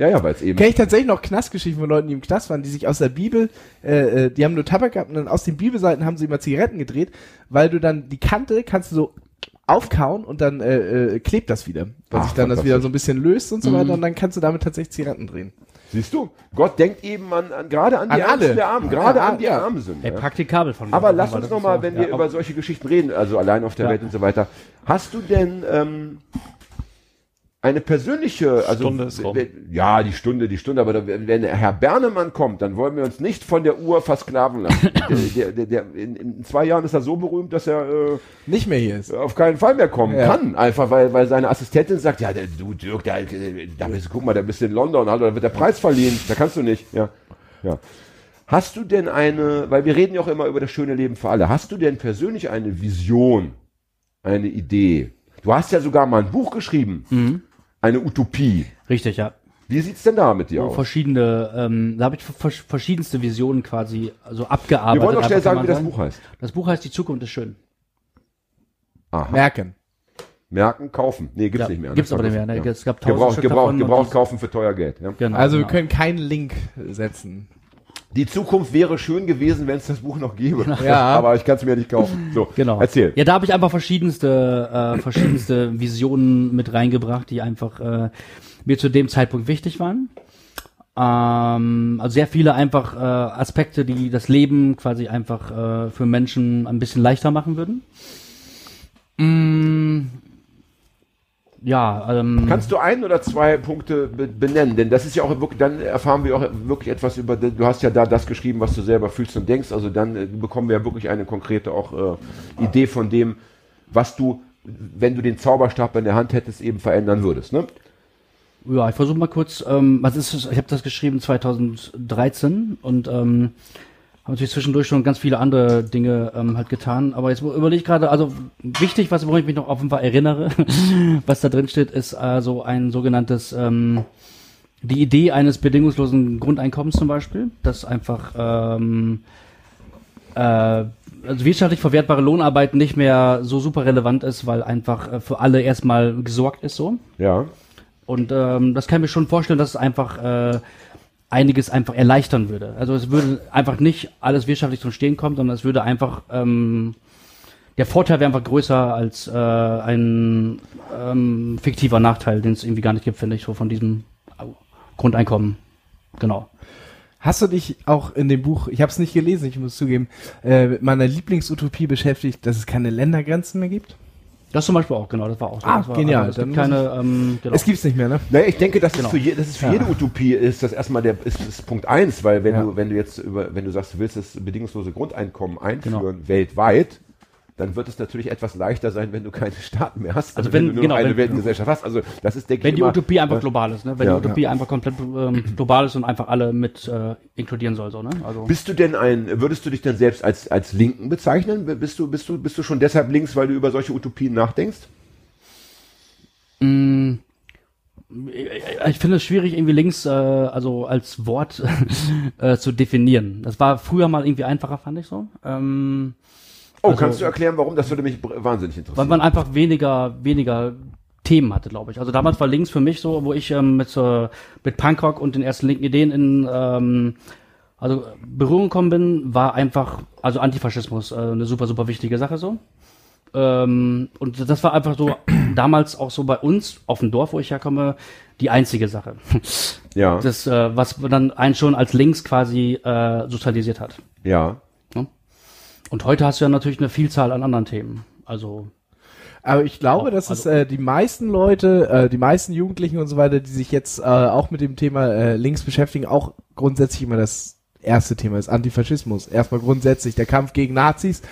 Ja, ja, weil es eben. Kenne ich tatsächlich noch Knastgeschichten von Leuten, die im Knast waren, die sich aus der Bibel, äh, äh, die haben nur Tabak gehabt und dann aus den Bibelseiten haben sie immer Zigaretten gedreht, weil du dann die Kante kannst du so aufkauen und dann äh, äh, klebt das wieder. Weil Ach, sich dann das wieder so ein bisschen löst und so weiter und dann kannst du damit tatsächlich Zigaretten drehen. Siehst du, Gott denkt eben an, an gerade an die An Ärmsten alle. der Armen, gerade Ja, an die ja. Armen sind. Ey, ja. praktikabel von Aber mir. lass Aber uns das noch ist mal, so- wenn ja, wir über solche Geschichten reden, also allein auf der Ja. Welt und so weiter. Hast du denn ähm, eine persönliche, also Stunde ist rum. ja, die Stunde, die Stunde, aber da, wenn Herr Bernemann kommt, dann wollen wir uns nicht von der Uhr versklaven lassen. der, der, der, in, in zwei Jahren ist er so berühmt, dass er äh, Nicht mehr hier ist. auf keinen Fall mehr kommen Ja. kann. Einfach weil, weil seine Assistentin sagt, ja, der, du Dirk, der, da bist, guck mal, da bist du in London, hallo, da wird der Preis verliehen. Da kannst du nicht. Ja. ja. Hast du denn eine, weil wir reden ja auch immer über das schöne Leben für alle, hast du denn persönlich eine Vision, eine Idee? Du hast ja sogar mal ein Buch geschrieben, Mhm. Eine Utopie. Richtig, ja. Wie sieht's denn da mit dir So aus? verschiedene, ähm, da habe ich vers- verschiedenste Visionen quasi also abgearbeitet. Wir wollen doch schnell sagen, wie das Buch heißt. Das Buch heißt Die Zukunft ist schön. Aha. Merken. Merken, kaufen. Nee, gibt's Ja, nicht mehr. gibt's Das aber nicht mehr, ne? Es gab tausend Gebraucht, Stück gebraucht, gebraucht kaufen für teuer Geld. Ja. Genau, Also wir genau. können keinen Link setzen. Die Zukunft wäre schön gewesen, wenn es das Buch noch gäbe. Ja. Aber ich kann es mir nicht kaufen. So, Genau. erzähl. Ja, da habe ich einfach verschiedenste, äh, verschiedenste Visionen mit reingebracht, die einfach äh, mir zu dem Zeitpunkt wichtig waren. Ähm, also sehr viele einfach äh, Aspekte, die das Leben quasi einfach äh, für Menschen ein bisschen leichter machen würden. Mm, ja, ähm, Kannst du ein oder zwei Punkte be benennen? Denn das ist ja auch wirklich, dann erfahren wir auch wirklich etwas über, du hast ja da das geschrieben, was du selber fühlst und denkst, also dann äh, bekommen wir ja wirklich eine konkrete auch äh, Idee von dem, was du, wenn du den Zauberstab in der Hand hättest, eben verändern würdest, ne? Ja, ich versuche mal kurz, ähm, was ist? Ich habe das geschrieben 2013 und ähm, habe natürlich zwischendurch schon ganz viele andere Dinge ähm, halt getan. Aber jetzt überlege ich gerade, also wichtig, was woran ich mich noch auf jeden Fall erinnere, was da drin steht, ist also ein sogenanntes ähm, die Idee eines bedingungslosen Grundeinkommens zum Beispiel, das einfach ähm, äh, also wirtschaftlich verwertbare Lohnarbeit nicht mehr so super relevant ist, weil einfach äh, für alle erstmal gesorgt ist so. Ja. Und ähm, das kann ich mir schon vorstellen, dass es einfach äh, einiges einfach erleichtern würde. Also es würde einfach nicht alles wirtschaftlich zum Stehen kommen, sondern es würde einfach ähm, der Vorteil wäre einfach größer als äh, ein ähm, fiktiver Nachteil, den es irgendwie gar nicht gibt, finde ich, so von diesem Grundeinkommen. Genau. Hast du dich auch in dem Buch, ich habe es nicht gelesen, ich muss zugeben, äh, mit meiner Lieblingsutopie beschäftigt, dass es keine Ländergrenzen mehr gibt? Das zum Beispiel auch, genau, das war auch so. Ah, das war, genial, Also, es gibt keine, ähm, genau. Es gibt's nicht mehr, ne? Naja, ich denke, das Genau. ist für, je, das ist für jede Utopie ist das erstmal der ist, ist Punkt eins, weil wenn Ja. du wenn du jetzt über wenn du sagst, du willst das bedingungslose Grundeinkommen einführen Genau. weltweit, dann wird es natürlich etwas leichter sein, wenn du keine Staaten mehr hast, Also wenn- du nur genau, eine wenn- Weltgesellschaft hast. Also das ist denke Wenn die Utopie einfach äh, global ist, ne? Wenn Ja. die Utopie einfach komplett ähm, global ist und einfach alle mit äh, inkludieren soll, so, ne? Also Bist du denn ein, würdest du dich denn selbst als, als Linken bezeichnen? Bist du, bist du, bist du schon deshalb links, weil du über solche Utopien nachdenkst? ich finde es schwierig, irgendwie links, äh, also als Wort äh, zu definieren. Das war früher mal irgendwie einfacher, fand ich so. Ähm, Oh, Also- kannst du erklären, warum? Das würde mich wahnsinnig weil interessieren. man einfach weniger, weniger Themen hatte, glaube ich. Also damals war links für mich so, wo ich ähm, mit, äh, mit Punkrock und den ersten linken Ideen in ähm, also Berührung gekommen bin, war einfach, also Antifaschismus, äh, eine super, super wichtige Sache so. Ähm, und das war einfach so damals auch so bei uns auf dem Dorf, wo ich herkomme, die einzige Sache. ja, Das, äh, was dann einen schon als links quasi äh, sozialisiert hat. ja. Und heute hast du ja natürlich eine Vielzahl an anderen Themen. Also Aber ich glaube, Auch, dass also- es äh, die meisten Leute, äh, die meisten Jugendlichen und so weiter, die sich jetzt äh, auch mit dem Thema äh, links beschäftigen, auch grundsätzlich immer das erste Thema ist Antifaschismus. Erstmal grundsätzlich der Kampf gegen Nazis.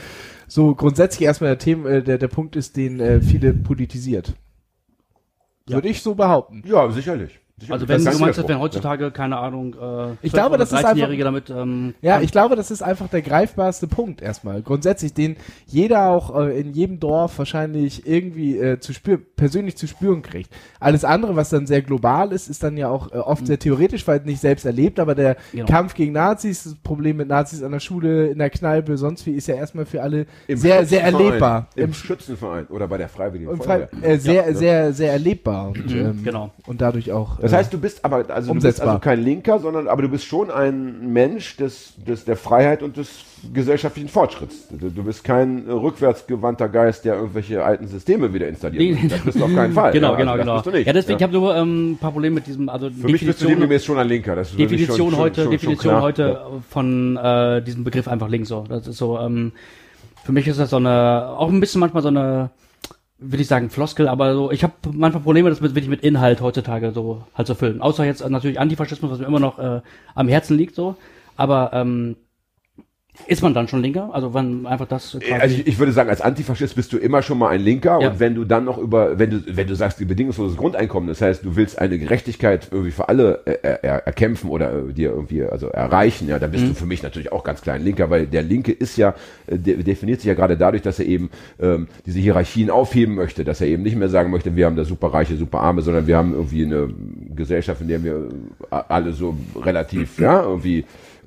So grundsätzlich erstmal der Thema, äh, der, der Punkt ist, den äh, viele politisiert. Ja. Würde ich so behaupten. Ja, sicherlich. Also wenn du meinst, wenn heutzutage, keine Ahnung, äh, Ich glaube, 12- das ist einfach- 13-Jährige damit, ähm, Ja, ich glaube, das ist einfach der greifbarste Punkt erstmal. Grundsätzlich, den jeder auch äh, in jedem Dorf wahrscheinlich irgendwie äh, zu spüren, persönlich zu spüren kriegt. Alles andere, was dann sehr global ist, ist dann ja auch äh, oft sehr theoretisch, weil nicht selbst erlebt, aber der Genau. Kampf gegen Nazis, das Problem mit Nazis an der Schule, in der Kneipe, sonst wie, ist ja erstmal für alle Im sehr, sehr erlebbar. Im, Im Schützenverein oder bei der Freiwilligen frei, Feuerwehr. äh, sehr, Ja. sehr, sehr erlebbar und, ähm, genau. und dadurch auch. Das heißt, du bist aber also du bist also kein Linker, sondern aber du bist schon ein Mensch des, des der Freiheit und des gesellschaftlichen Fortschritts. Du, du bist kein rückwärtsgewandter Geist, der irgendwelche alten Systeme wieder installiert. Nee. Das bist du auf keinen Fall. Genau, ja, genau, also genau. Bist du nicht, ja, deswegen, ja. ich habe nur ähm, ein paar Probleme mit diesem, also Für mich bist du demgemäß schon ein Linker. Das Definition schon, schon, heute, schon, schon Definition klar. heute von äh, diesem Begriff einfach links so. Das ist so, ähm, für mich ist das so eine, auch ein bisschen manchmal so eine, würde ich sagen, Floskel, aber so, ich habe manchmal Probleme, das mit, wirklich mit Inhalt heutzutage so halt zu füllen. Außer jetzt natürlich Antifaschismus, was mir immer noch äh, am Herzen liegt, so. Aber ähm, ist man dann schon Linker? Also wann einfach das quasi, Also ich, ich würde sagen, als Antifaschist bist du immer schon mal ein Linker Ja. und wenn du dann noch über, wenn du, wenn du sagst, die bedingungsloses Grundeinkommen, das heißt, du willst eine Gerechtigkeit irgendwie für alle äh, er, erkämpfen oder äh, dir irgendwie also erreichen, ja, dann Mhm. bist du für mich natürlich auch ganz klar ein Linker, weil der Linke ist ja, äh, de definiert sich ja gerade dadurch, dass er eben ähm, diese Hierarchien aufheben möchte, dass er eben nicht mehr sagen möchte, wir haben da Superreiche, Superarme, sondern wir haben irgendwie eine Gesellschaft, in der wir äh, alle so relativ, ja, irgendwie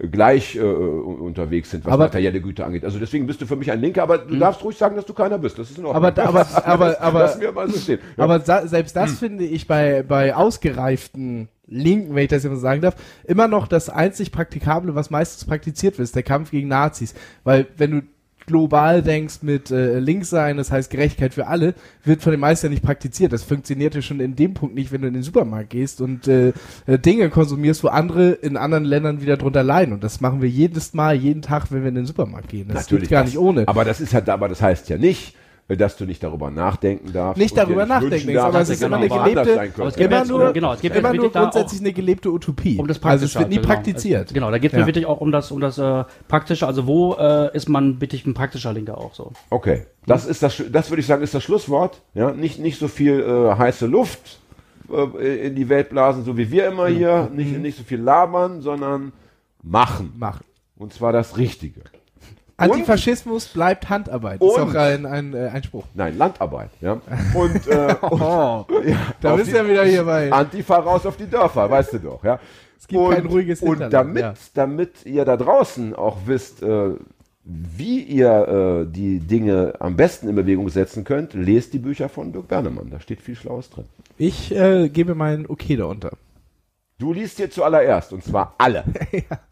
gleich äh, unterwegs sind, was Aber- materielle Güter angeht. Also deswegen bist du für mich ein Linker, aber du darfst ruhig sagen, dass du keiner bist. Das ist in Ordnung. Aber- aber- aber- aber- Lassen wir mal so stehen. Ja. Aber selbst das finde ich bei, bei ausgereiften Linken, wenn ich das jetzt mal sagen darf, immer noch das einzig Praktikable, was meistens praktiziert wird, ist der Kampf gegen Nazis. Weil wenn du global denkst mit äh, links sein, das heißt Gerechtigkeit für alle, wird von den meisten ja nicht praktiziert. Das funktionierte schon in dem Punkt nicht, wenn du in den Supermarkt gehst und äh, äh, Dinge konsumierst, wo andere in anderen Ländern wieder drunter leiden. Und das machen wir jedes Mal, jeden Tag, wenn wir in den Supermarkt gehen. Das Natürlich geht gar das, nicht ohne. Aber das ist halt, aber das heißt ja nicht, dass du nicht darüber nachdenken darfst. Nicht darüber nachdenken, darfst, aber es ist immer eine gelebte-. Aber es gibt immer nur, genau, es gibt immer nur grundsätzlich eine gelebte Utopie. um das also es wird nie genau. praktiziert. Genau, da geht es Ja. mir wirklich auch um das, um das äh, Praktische. Also wo äh, ist man wirklich ein praktischer Linker auch so? Okay, das ist das, das würde ich sagen, ist das Schlusswort. Ja, nicht, nicht so viel äh, heiße Luft äh, in die Welt blasen, so wie wir immer hier. Nicht, nicht so viel labern, sondern machen. Machen. Und zwar das Richtige. Antifaschismus bleibt Handarbeit. Ist Und- auch ein, ein, äh, ein Spruch. Nein, Landarbeit. Ja. Und, äh, und Oh, da auf bist du ja wieder hier bei. Antifa raus auf die Dörfer, weißt du doch. Ja. Es gibt kein ruhiges Und damit, ja. damit ihr da draußen auch wisst, äh, wie ihr äh, die Dinge am besten in Bewegung setzen könnt, lest die Bücher von Dirk Bernemann. Da steht viel Schlaues drin. Ich äh, gebe mein Okay da unter. Du liest hier zuallererst, und zwar alle.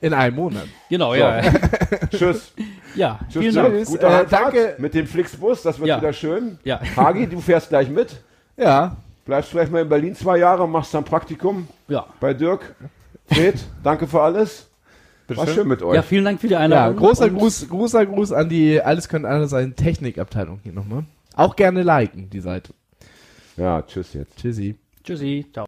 In einem Monat. Genau, So. ja. Tschüss. ja, Tschüss, vielen tschüss. Dank. Gute Äh, danke. mit dem Flixbus, das wird Ja. wieder schön. Ja. Hagi, du fährst gleich mit. Ja. Bleibst vielleicht mal in Berlin zwei Jahre, machst dann Praktikum Ja. bei Dirk. Fred, danke für alles. War schön mit euch. ja, vielen Dank für die Ja, Einladung. großer Und- Gruß, großer Gruß an die Alles können alles sein Technikabteilung hier nochmal. Auch gerne liken, die Seite. ja tschüss jetzt. Tschüssi. Tschüssi. Ciao.